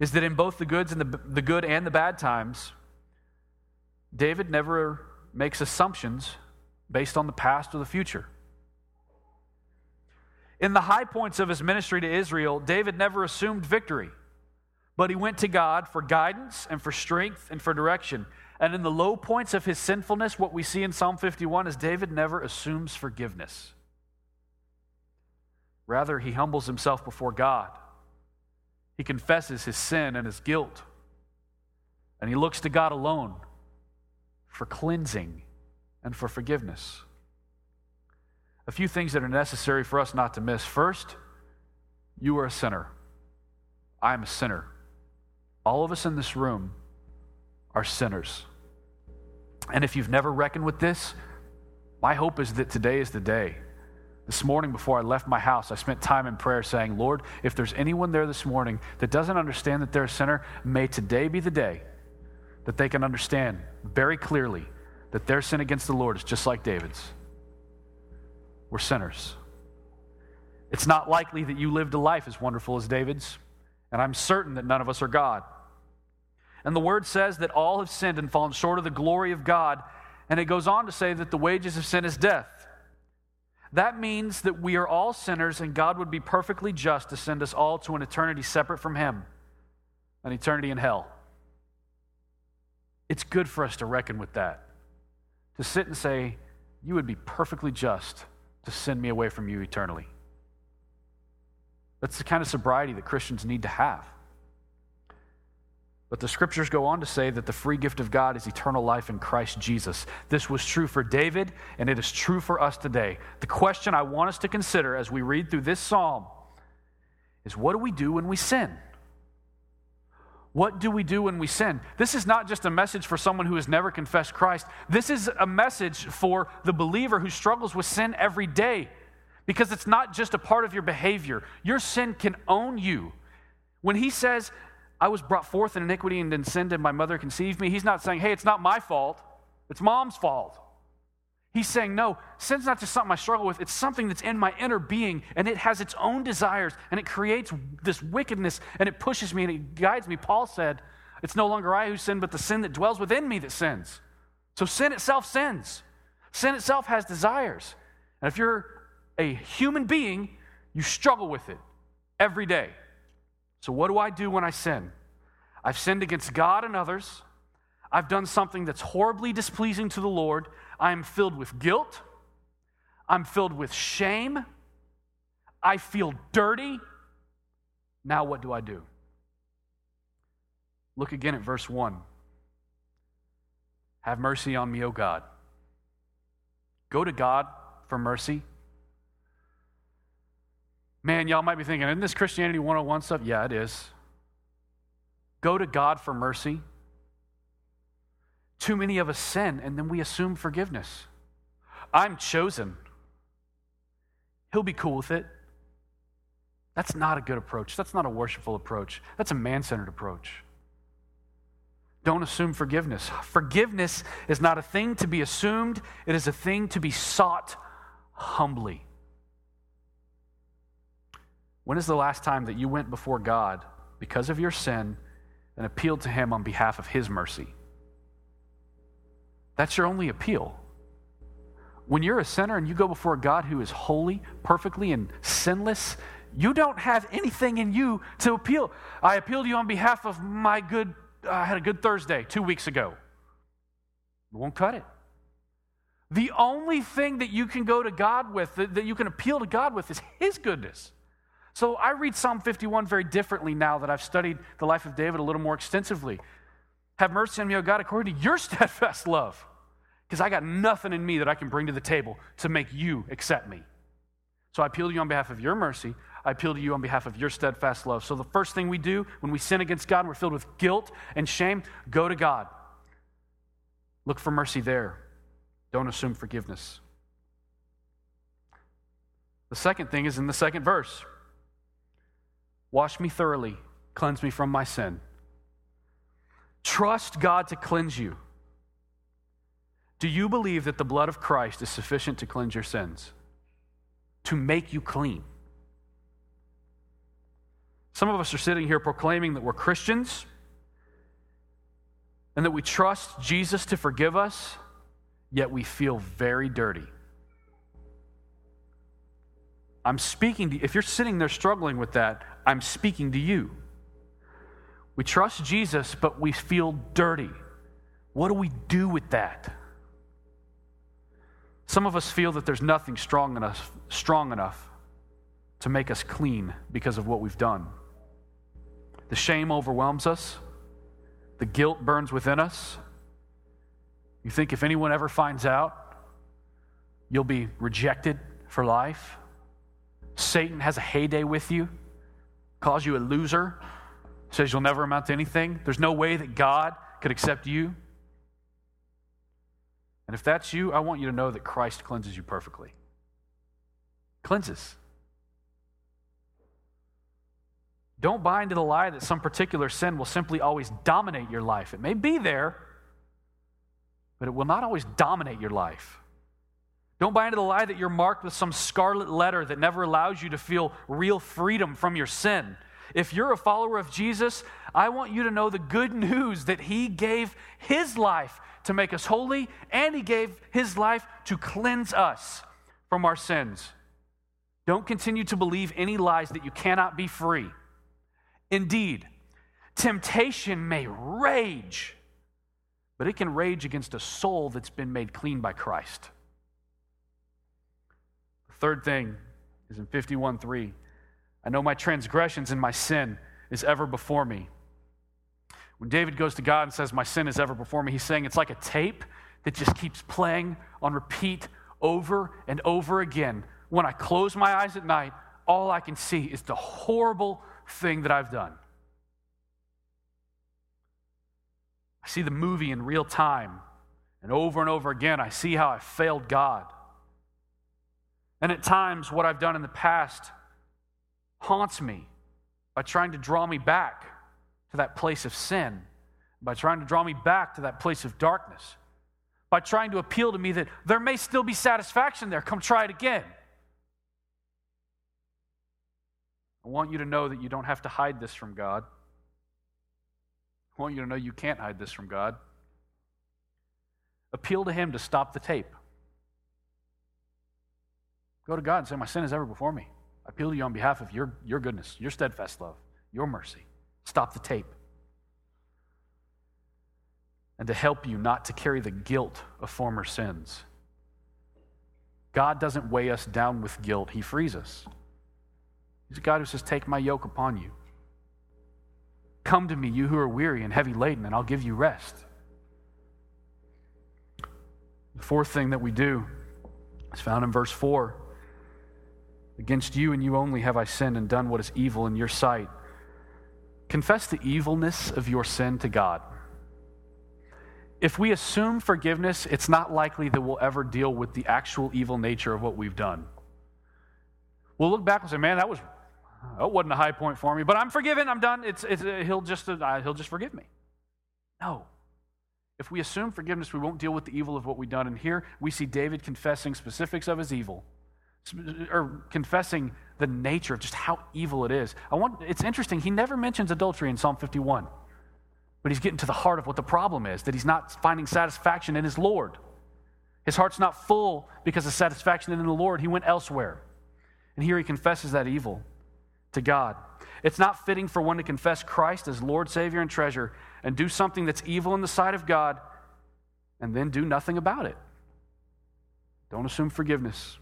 is that in both the goods and the, the good and the bad times, David never makes assumptions based on the past or the future. In the high points of his ministry to Israel, David never assumed victory, but he went to God for guidance and for strength and for direction. And in the low points of his sinfulness, what we see in Psalm 51 is David never assumes forgiveness. Rather, he humbles himself before God he confesses his sin and his guilt. And he looks to God alone for cleansing and for forgiveness. A few things that are necessary for us not to miss. First, you are a sinner. I am a sinner. All of us in this room are sinners. And if you've never reckoned with this, my hope is that today is the day this morning, before I left my house, I spent time in prayer saying, Lord, if there's anyone there this morning that doesn't understand that they're a sinner, may today be the day that they can understand very clearly that their sin against the Lord is just like David's. We're sinners. It's not likely that you lived a life as wonderful as David's, and I'm certain that none of us are God. And the word says that all have sinned and fallen short of the glory of God, and it goes on to say that the wages of sin is death. That means that we are all sinners and God would be perfectly just to send us all to an eternity separate from Him, an eternity in hell. it's good for us to reckon with that. To sit and say, You would be perfectly just to send me away from you eternally. That's the kind of sobriety that Christians need to have. But the scriptures go on to say that the free gift of God is eternal life in Christ Jesus. This was true for David, and it is true for us today. The question I want us to consider as we read through this psalm is what do we do when we sin? What do we do when we sin? This is not just a message for someone who has never confessed Christ. This is a message for the believer who struggles with sin every day because it's not just a part of your behavior. Your sin can own you. When he says, I was brought forth in iniquity and in sin did my mother conceive me. He's not saying, hey, it's not my fault, it's mom's fault. He's saying, no, sin's not just something I struggle with, it's something that's in my inner being, and it has its own desires, and it creates this wickedness, and it pushes me, and it guides me. Paul said, it's no longer I who sin, but the sin that dwells within me that sins. So sin itself sins. Sin itself has desires. And if you're a human being, you struggle with it every day. So, what do I do when I sin? I've sinned against God and others. I've done something that's horribly displeasing to the Lord. I am filled with guilt. I'm filled with shame. I feel dirty. Now, what do I do? Look again at verse 1. Have mercy on me, O God. Go to God for mercy. Man, y'all might be thinking, isn't this Christianity 101 stuff? Yeah, it is. Go to God for mercy. Too many of us sin and then we assume forgiveness. I'm chosen. He'll be cool with it. That's not a good approach. That's not a worshipful approach. That's a man centered approach. Don't assume forgiveness. Forgiveness is not a thing to be assumed, it is a thing to be sought humbly. When is the last time that you went before God because of your sin and appealed to Him on behalf of His mercy? That's your only appeal. When you're a sinner and you go before God who is holy, perfectly, and sinless, you don't have anything in you to appeal. I appeal to you on behalf of my good, I had a good Thursday two weeks ago. It won't cut it. The only thing that you can go to God with, that you can appeal to God with, is His goodness. So I read Psalm 51 very differently now that I've studied the life of David a little more extensively. Have mercy on me, O God, according to your steadfast love. Because I got nothing in me that I can bring to the table to make you accept me. So I appeal to you on behalf of your mercy. I appeal to you on behalf of your steadfast love. So the first thing we do when we sin against God and we're filled with guilt and shame, go to God. Look for mercy there. Don't assume forgiveness. The second thing is in the second verse. Wash me thoroughly, cleanse me from my sin. Trust God to cleanse you. Do you believe that the blood of Christ is sufficient to cleanse your sins, to make you clean? Some of us are sitting here proclaiming that we're Christians and that we trust Jesus to forgive us, yet we feel very dirty. I'm speaking to you. if you're sitting there struggling with that, I'm speaking to you. We trust Jesus, but we feel dirty. What do we do with that? Some of us feel that there's nothing strong enough, strong enough to make us clean because of what we've done. The shame overwhelms us, the guilt burns within us. You think if anyone ever finds out, you'll be rejected for life. Satan has a heyday with you, calls you a loser, says you'll never amount to anything. There's no way that God could accept you. And if that's you, I want you to know that Christ cleanses you perfectly. Cleanses. Don't buy into the lie that some particular sin will simply always dominate your life. It may be there, but it will not always dominate your life. Don't buy into the lie that you're marked with some scarlet letter that never allows you to feel real freedom from your sin. If you're a follower of Jesus, I want you to know the good news that He gave His life to make us holy, and He gave His life to cleanse us from our sins. Don't continue to believe any lies that you cannot be free. Indeed, temptation may rage but it can rage against a soul that's been made clean by Christ. Third thing is in 51:3. I know my transgressions and my sin is ever before me. When David goes to God and says, My sin is ever before me, he's saying it's like a tape that just keeps playing on repeat over and over again. When I close my eyes at night, all I can see is the horrible thing that I've done. I see the movie in real time, and over and over again, I see how I failed God. And at times, what I've done in the past haunts me by trying to draw me back to that place of sin, by trying to draw me back to that place of darkness, by trying to appeal to me that there may still be satisfaction there. Come try it again. I want you to know that you don't have to hide this from God. I want you to know you can't hide this from God. Appeal to Him to stop the tape. Go to God and say, My sin is ever before me. I appeal to you on behalf of your, your goodness, your steadfast love, your mercy. Stop the tape. And to help you not to carry the guilt of former sins. God doesn't weigh us down with guilt, He frees us. He's a God who says, Take my yoke upon you. Come to me, you who are weary and heavy laden, and I'll give you rest. The fourth thing that we do is found in verse 4. Against you and you only have I sinned and done what is evil in your sight. Confess the evilness of your sin to God. If we assume forgiveness, it's not likely that we'll ever deal with the actual evil nature of what we've done. We'll look back and say, man, that was that wasn't a high point for me, but I'm forgiven. I'm done. It's, it's, uh, he'll, just, uh, he'll just forgive me. No. If we assume forgiveness, we won't deal with the evil of what we've done. And here we see David confessing specifics of his evil or confessing the nature of just how evil it is. I want, it's interesting, he never mentions adultery in Psalm 51, but he's getting to the heart of what the problem is that he's not finding satisfaction in his Lord. His heart's not full because of satisfaction in the Lord. He went elsewhere. And here he confesses that evil to God. It's not fitting for one to confess Christ as Lord, Savior, and treasure and do something that's evil in the sight of God and then do nothing about it. Don't assume forgiveness.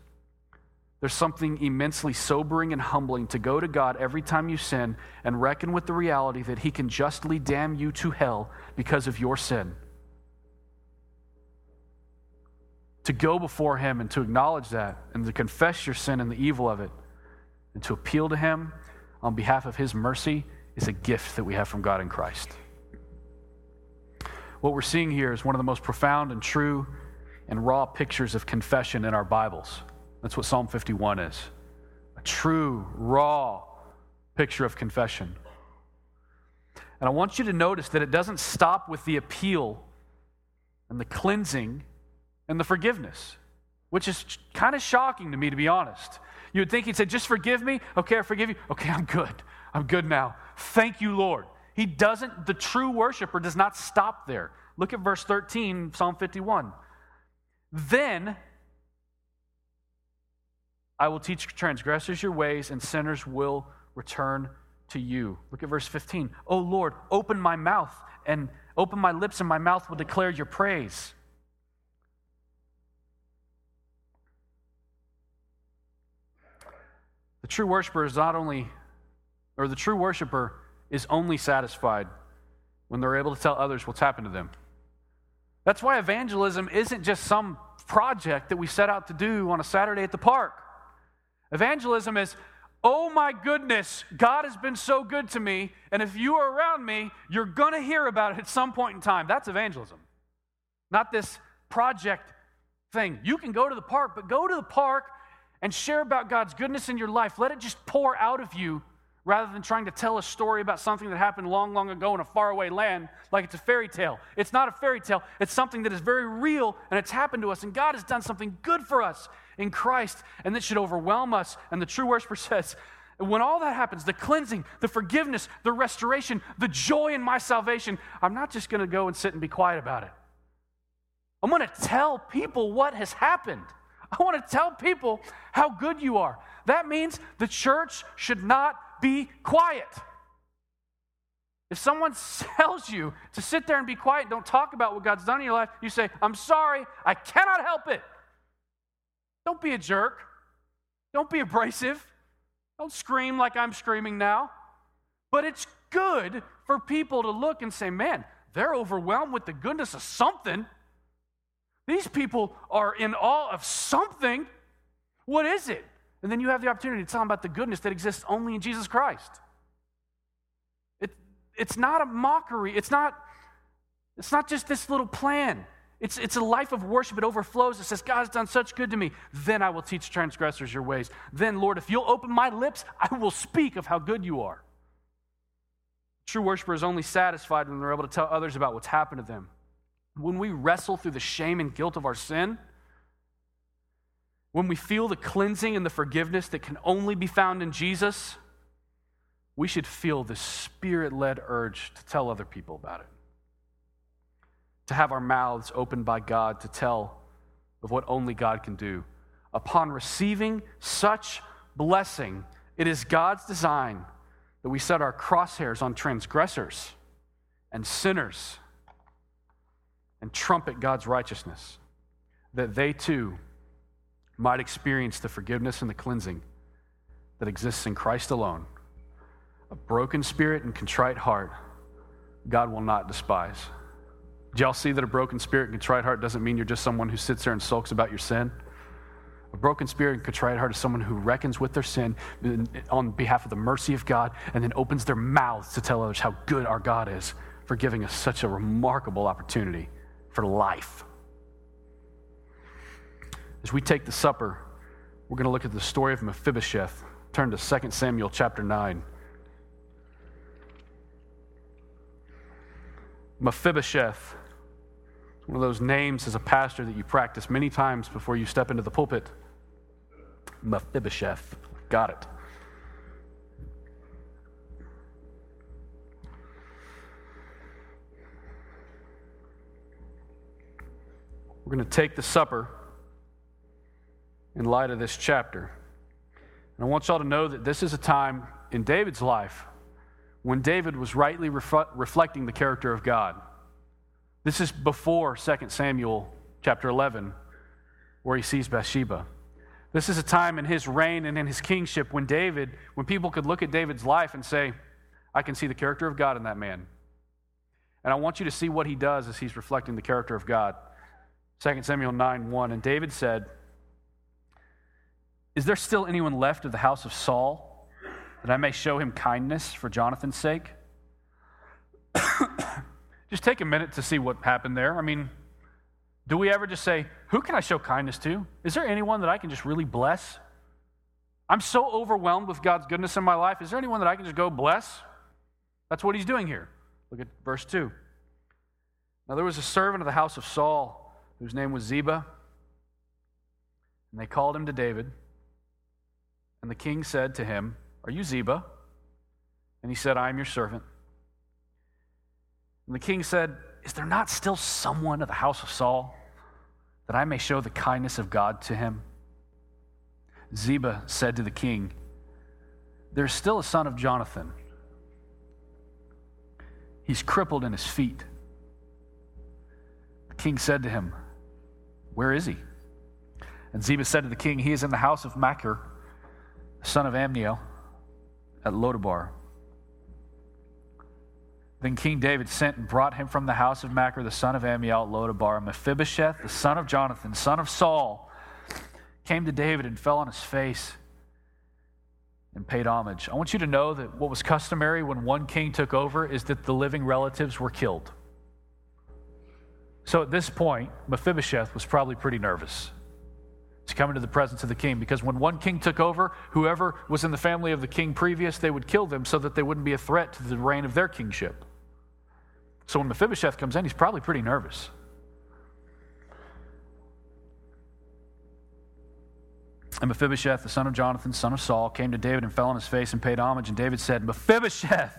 There's something immensely sobering and humbling to go to God every time you sin and reckon with the reality that He can justly damn you to hell because of your sin. To go before Him and to acknowledge that and to confess your sin and the evil of it and to appeal to Him on behalf of His mercy is a gift that we have from God in Christ. What we're seeing here is one of the most profound and true and raw pictures of confession in our Bibles. That's what Psalm 51 is a true, raw picture of confession. And I want you to notice that it doesn't stop with the appeal and the cleansing and the forgiveness, which is kind of shocking to me, to be honest. You would think he'd say, Just forgive me. Okay, I forgive you. Okay, I'm good. I'm good now. Thank you, Lord. He doesn't, the true worshiper does not stop there. Look at verse 13, Psalm 51. Then I will teach transgressors your ways, and sinners will return to you. Look at verse 15. Oh Lord, open my mouth, and open my lips, and my mouth will declare your praise. The true worshiper is not only, or the true worshiper is only satisfied when they're able to tell others what's happened to them. That's why evangelism isn't just some project that we set out to do on a Saturday at the park. Evangelism is, oh my goodness, God has been so good to me, and if you are around me, you're going to hear about it at some point in time. That's evangelism, not this project thing. You can go to the park, but go to the park and share about God's goodness in your life. Let it just pour out of you rather than trying to tell a story about something that happened long, long ago in a faraway land like it's a fairy tale. It's not a fairy tale, it's something that is very real and it's happened to us, and God has done something good for us in Christ, and that should overwhelm us. And the true worshiper says, when all that happens, the cleansing, the forgiveness, the restoration, the joy in my salvation, I'm not just going to go and sit and be quiet about it. I'm going to tell people what has happened. I want to tell people how good you are. That means the church should not be quiet. If someone tells you to sit there and be quiet, don't talk about what God's done in your life, you say, I'm sorry, I cannot help it. Don't be a jerk. Don't be abrasive. Don't scream like I'm screaming now. But it's good for people to look and say, man, they're overwhelmed with the goodness of something. These people are in awe of something. What is it? And then you have the opportunity to tell them about the goodness that exists only in Jesus Christ. It, it's not a mockery. It's not, it's not just this little plan. It's, it's a life of worship. It overflows. It says, God has done such good to me. Then I will teach transgressors your ways. Then, Lord, if you'll open my lips, I will speak of how good you are. True worshiper is only satisfied when they're able to tell others about what's happened to them. When we wrestle through the shame and guilt of our sin, when we feel the cleansing and the forgiveness that can only be found in Jesus, we should feel the spirit led urge to tell other people about it to have our mouths opened by God to tell of what only God can do. Upon receiving such blessing, it is God's design that we set our crosshairs on transgressors and sinners and trumpet God's righteousness, that they too might experience the forgiveness and the cleansing that exists in Christ alone. A broken spirit and contrite heart, God will not despise. Do y'all see that a broken spirit and contrite heart doesn't mean you're just someone who sits there and sulks about your sin? A broken spirit and contrite heart is someone who reckons with their sin on behalf of the mercy of God and then opens their mouths to tell others how good our God is for giving us such a remarkable opportunity for life. As we take the supper, we're going to look at the story of Mephibosheth. Turn to 2 Samuel chapter 9. Mephibosheth one of those names as a pastor that you practice many times before you step into the pulpit. Mephibosheth. Got it. We're going to take the supper in light of this chapter. And I want y'all to know that this is a time in David's life when David was rightly reflecting the character of God. This is before 2 Samuel chapter 11, where he sees Bathsheba. This is a time in his reign and in his kingship when David, when people could look at David's life and say, I can see the character of God in that man. And I want you to see what he does as he's reflecting the character of God. 2 Samuel 9 1. And David said, Is there still anyone left of the house of Saul that I may show him kindness for Jonathan's sake? Just take a minute to see what happened there. I mean, do we ever just say, Who can I show kindness to? Is there anyone that I can just really bless? I'm so overwhelmed with God's goodness in my life. Is there anyone that I can just go bless? That's what he's doing here. Look at verse 2. Now, there was a servant of the house of Saul whose name was Ziba, and they called him to David. And the king said to him, Are you Ziba? And he said, I am your servant. And the king said, Is there not still someone of the house of Saul that I may show the kindness of God to him? Ziba said to the king, There's still a son of Jonathan. He's crippled in his feet. The king said to him, Where is he? And Ziba said to the king, He is in the house of Machir, son of Ammiel, at Lodabar. Then King David sent and brought him from the house of Machir, the son of Ammiel, at Lodabar. Mephibosheth, the son of Jonathan, son of Saul, came to David and fell on his face and paid homage. I want you to know that what was customary when one king took over is that the living relatives were killed. So at this point, Mephibosheth was probably pretty nervous to come into the presence of the king because when one king took over, whoever was in the family of the king previous, they would kill them so that they wouldn't be a threat to the reign of their kingship. So when Mephibosheth comes in, he's probably pretty nervous. And Mephibosheth, the son of Jonathan, son of Saul, came to David and fell on his face and paid homage. And David said, Mephibosheth.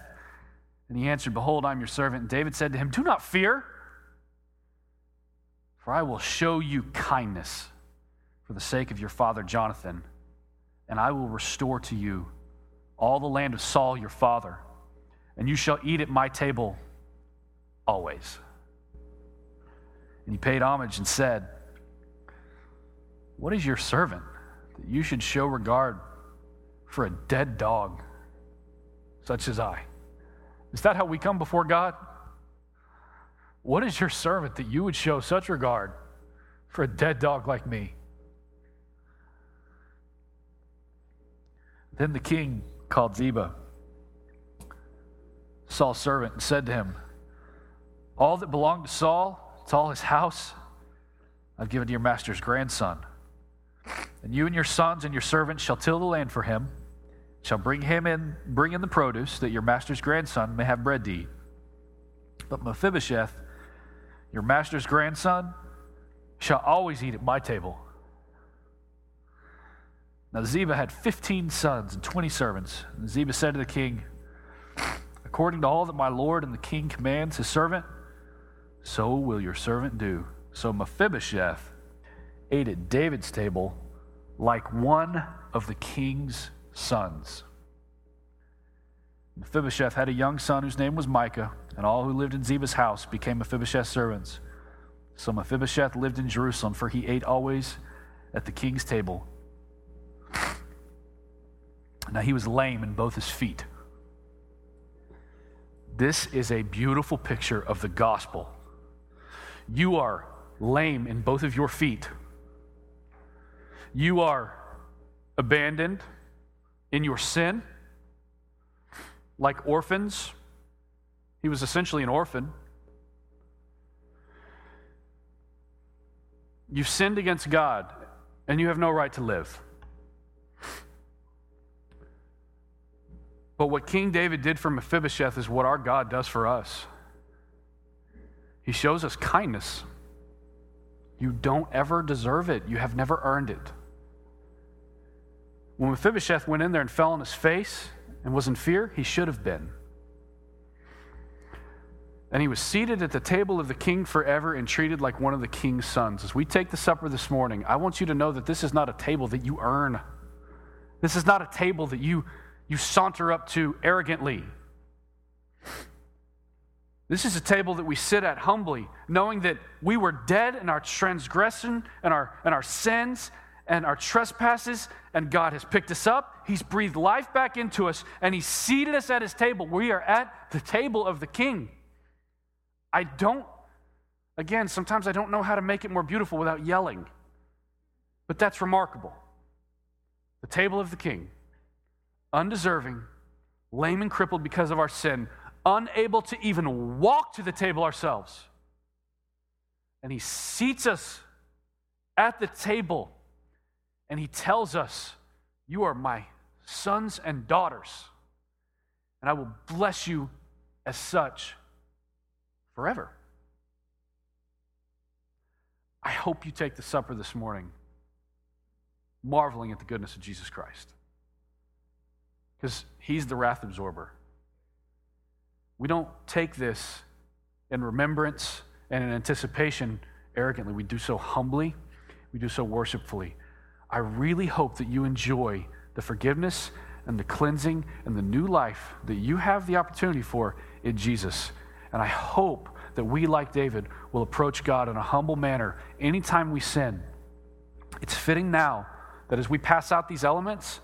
And he answered, Behold, I'm your servant. And David said to him, Do not fear, for I will show you kindness for the sake of your father Jonathan, and I will restore to you all the land of Saul your father and you shall eat at my table always. And he paid homage and said, What is your servant that you should show regard for a dead dog such as I? Is that how we come before God? What is your servant that you would show such regard for a dead dog like me? Then the king called Ziba, Saul's servant, and said to him, All that belonged to Saul, to all his house, I've given to your master's grandson. And you and your sons and your servants shall till the land for him, shall bring him in, bring in the produce, that your master's grandson may have bread to eat. But Mephibosheth, your master's grandson, shall always eat at my table. Now Ziba had 15 sons and 20 servants. And Ziba said to the king, According to all that my lord and the king commands his servant, so will your servant do. So Mephibosheth ate at David's table like one of the king's sons. Mephibosheth had a young son whose name was Micah, and all who lived in Ziba's house became Mephibosheth's servants. So Mephibosheth lived in Jerusalem, for he ate always at the king's table. Now he was lame in both his feet. This is a beautiful picture of the gospel. You are lame in both of your feet. You are abandoned in your sin, like orphans. He was essentially an orphan. You've sinned against God, and you have no right to live. But what King David did for Mephibosheth is what our God does for us. He shows us kindness. You don't ever deserve it, you have never earned it. When Mephibosheth went in there and fell on his face and was in fear, he should have been. And he was seated at the table of the king forever and treated like one of the king's sons. As we take the supper this morning, I want you to know that this is not a table that you earn. This is not a table that you you saunter up to arrogantly. This is a table that we sit at humbly, knowing that we were dead in our transgression and our, and our sins and our trespasses, and God has picked us up. He's breathed life back into us, and He's seated us at His table. We are at the table of the King. I don't, again, sometimes I don't know how to make it more beautiful without yelling, but that's remarkable. The table of the King undeserving, lame and crippled because of our sin, unable to even walk to the table ourselves. And he seats us at the table and he tells us, You are my sons and daughters, and I will bless you as such forever. I hope you take the supper this morning, marveling at the goodness of Jesus Christ because he's the wrath absorber. We don't take this in remembrance and in anticipation arrogantly. We do so humbly, we do so worshipfully. I really hope that you enjoy the forgiveness and the cleansing and the new life that you have the opportunity for in Jesus. And I hope that we, like David, will approach God in a humble manner anytime we sin. It's fitting now that as we pass out these elements,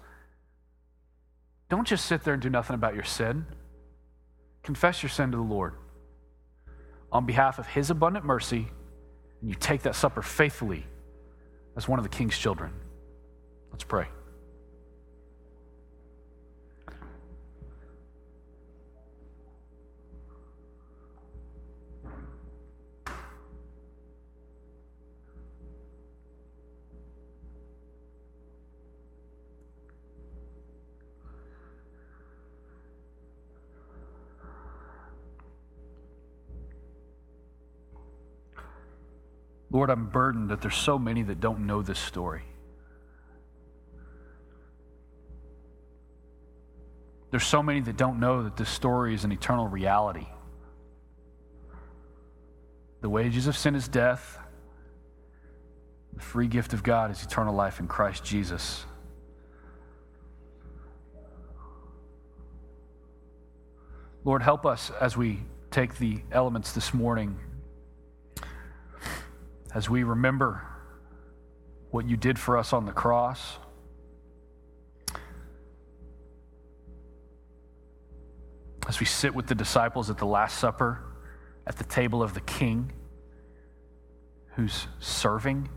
don't just sit there and do nothing about your sin. Confess your sin to the Lord on behalf of His abundant mercy, and you take that supper faithfully as one of the king's children. Let's pray. Lord, I'm burdened that there's so many that don't know this story. There's so many that don't know that this story is an eternal reality. The wages of sin is death. The free gift of God is eternal life in Christ Jesus. Lord, help us as we take the elements this morning, as we remember what you did for us on the cross. As we sit with the disciples at the Last Supper, at the table of the King who's serving,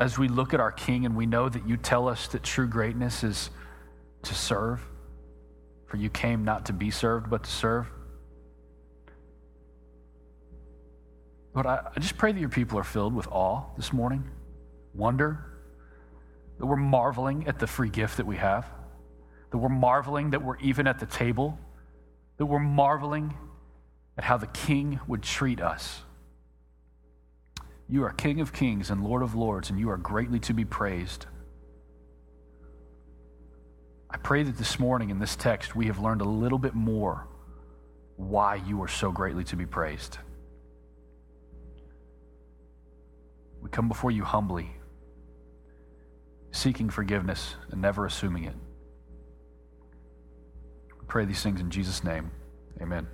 as we look at our King and we know that you tell us that true greatness is to serve, for you came not to be served, but to serve. Lord, I, I just pray that your people are filled with awe this morning, wonder, that we're marveling at the free gift that we have, that we're marveling that we're even at the table, that we're marveling at how the King would treat us. You are King of kings and Lord of lords, and you are greatly to be praised. I pray that this morning in this text we have learned a little bit more why you are so greatly to be praised. We come before you humbly, seeking forgiveness and never assuming it. We pray these things in Jesus' name. Amen.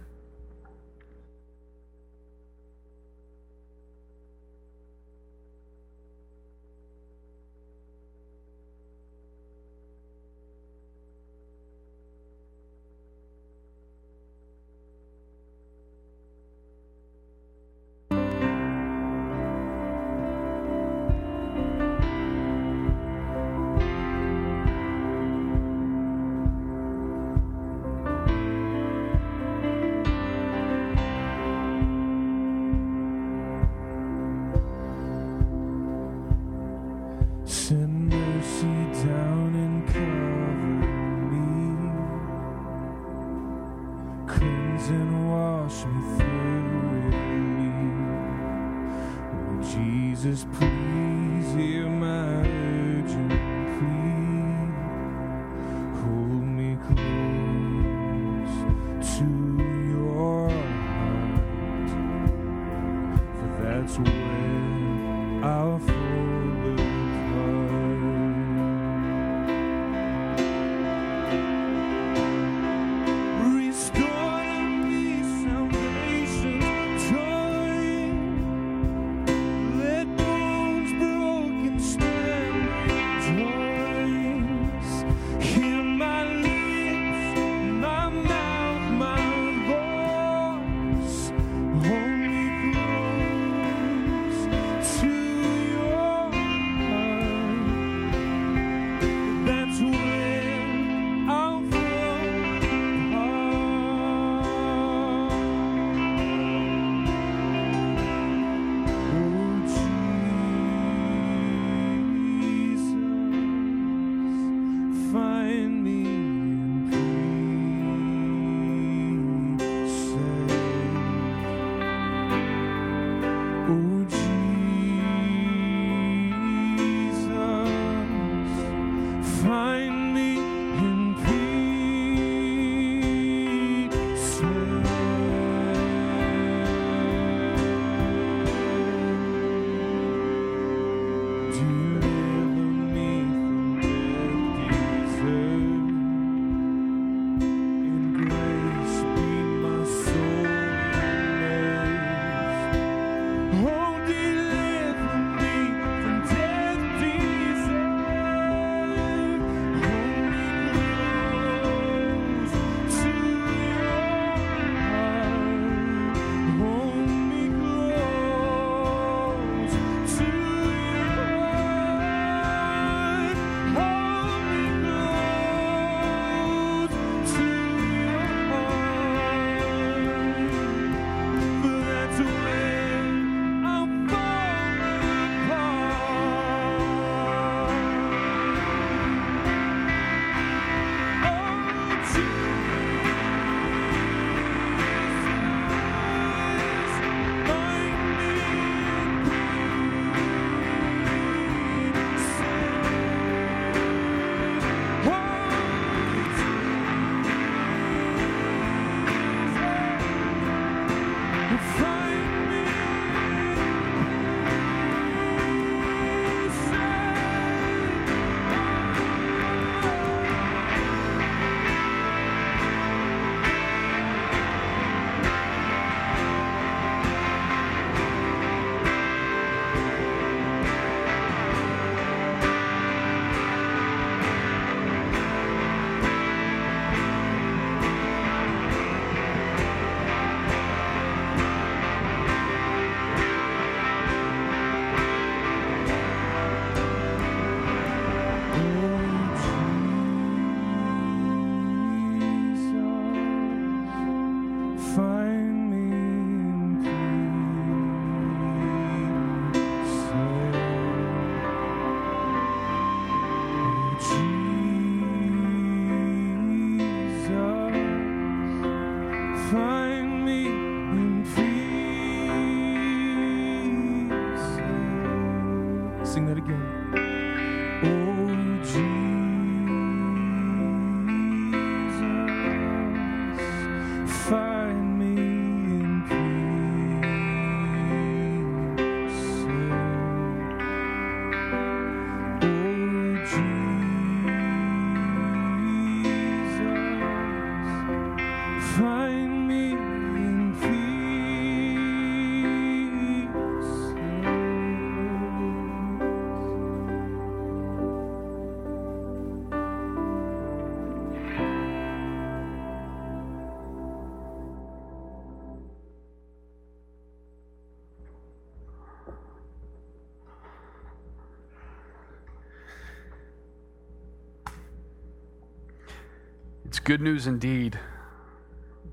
Good news indeed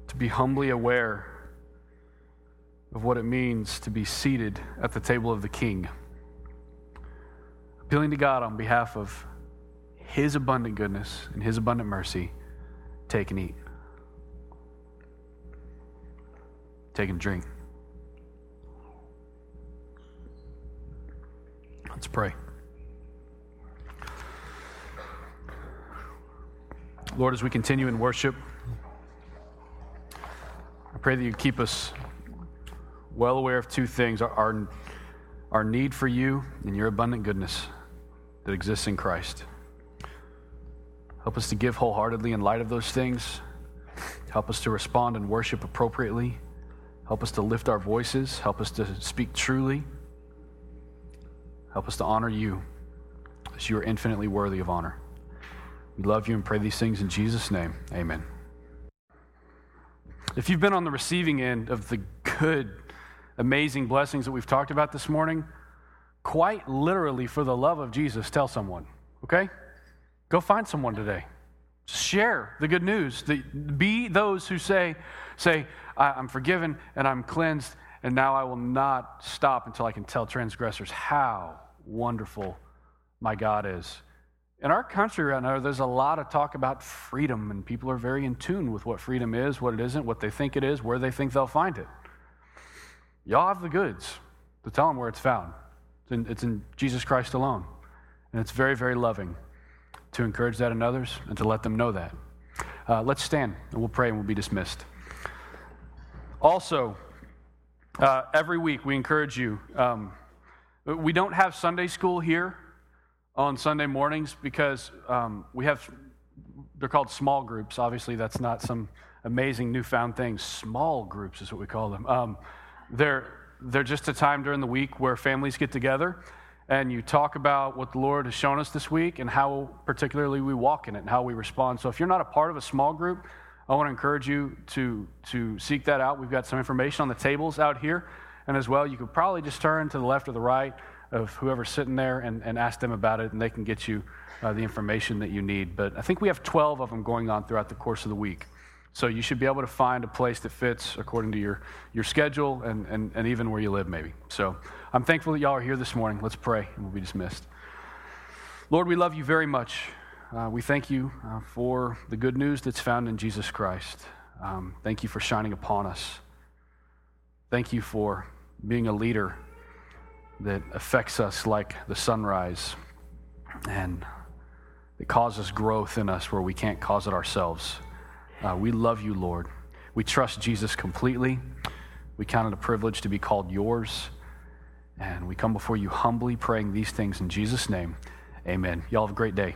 to be humbly aware of what it means to be seated at the table of the King. Appealing to God on behalf of His abundant goodness and His abundant mercy, take and eat. Take and drink. Let's pray. Lord, as we continue in worship, I pray that you keep us well aware of two things our, our, our need for you and your abundant goodness that exists in Christ. Help us to give wholeheartedly in light of those things. Help us to respond and worship appropriately. Help us to lift our voices. Help us to speak truly. Help us to honor you as you are infinitely worthy of honor. We love you and pray these things in Jesus' name. Amen. If you've been on the receiving end of the good, amazing blessings that we've talked about this morning, quite literally, for the love of Jesus, tell someone, okay? Go find someone today. Share the good news. Be those who say, say, I'm forgiven and I'm cleansed, and now I will not stop until I can tell transgressors how wonderful my God is. In our country right now, there's a lot of talk about freedom, and people are very in tune with what freedom is, what it isn't, what they think it is, where they think they'll find it. Y'all have the goods to tell them where it's found. It's in, it's in Jesus Christ alone. And it's very, very loving to encourage that in others and to let them know that. Uh, let's stand and we'll pray and we'll be dismissed. Also, uh, every week we encourage you. Um, we don't have Sunday school here on Sunday mornings because um, we have, they're called small groups. Obviously, that's not some amazing newfound thing. Small groups is what we call them. Um, they're, they're just a time during the week where families get together and you talk about what the Lord has shown us this week and how particularly we walk in it and how we respond. So if you're not a part of a small group, I want to encourage you to, to seek that out. We've got some information on the tables out here. And as well, you could probably just turn to the left or the right of whoever's sitting there and, and ask them about it, and they can get you uh, the information that you need. But I think we have 12 of them going on throughout the course of the week. So you should be able to find a place that fits according to your, your schedule and, and, and even where you live, maybe. So I'm thankful that y'all are here this morning. Let's pray, and we'll be dismissed. Lord, we love you very much. Uh, we thank you uh, for the good news that's found in Jesus Christ. Um, thank you for shining upon us. Thank you for being a leader that affects us like the sunrise and it causes growth in us where we can't cause it ourselves. Uh, we love you, Lord. We trust Jesus completely. We count it a privilege to be called yours. And we come before you humbly praying these things in Jesus' name. Amen. Y'all have a great day.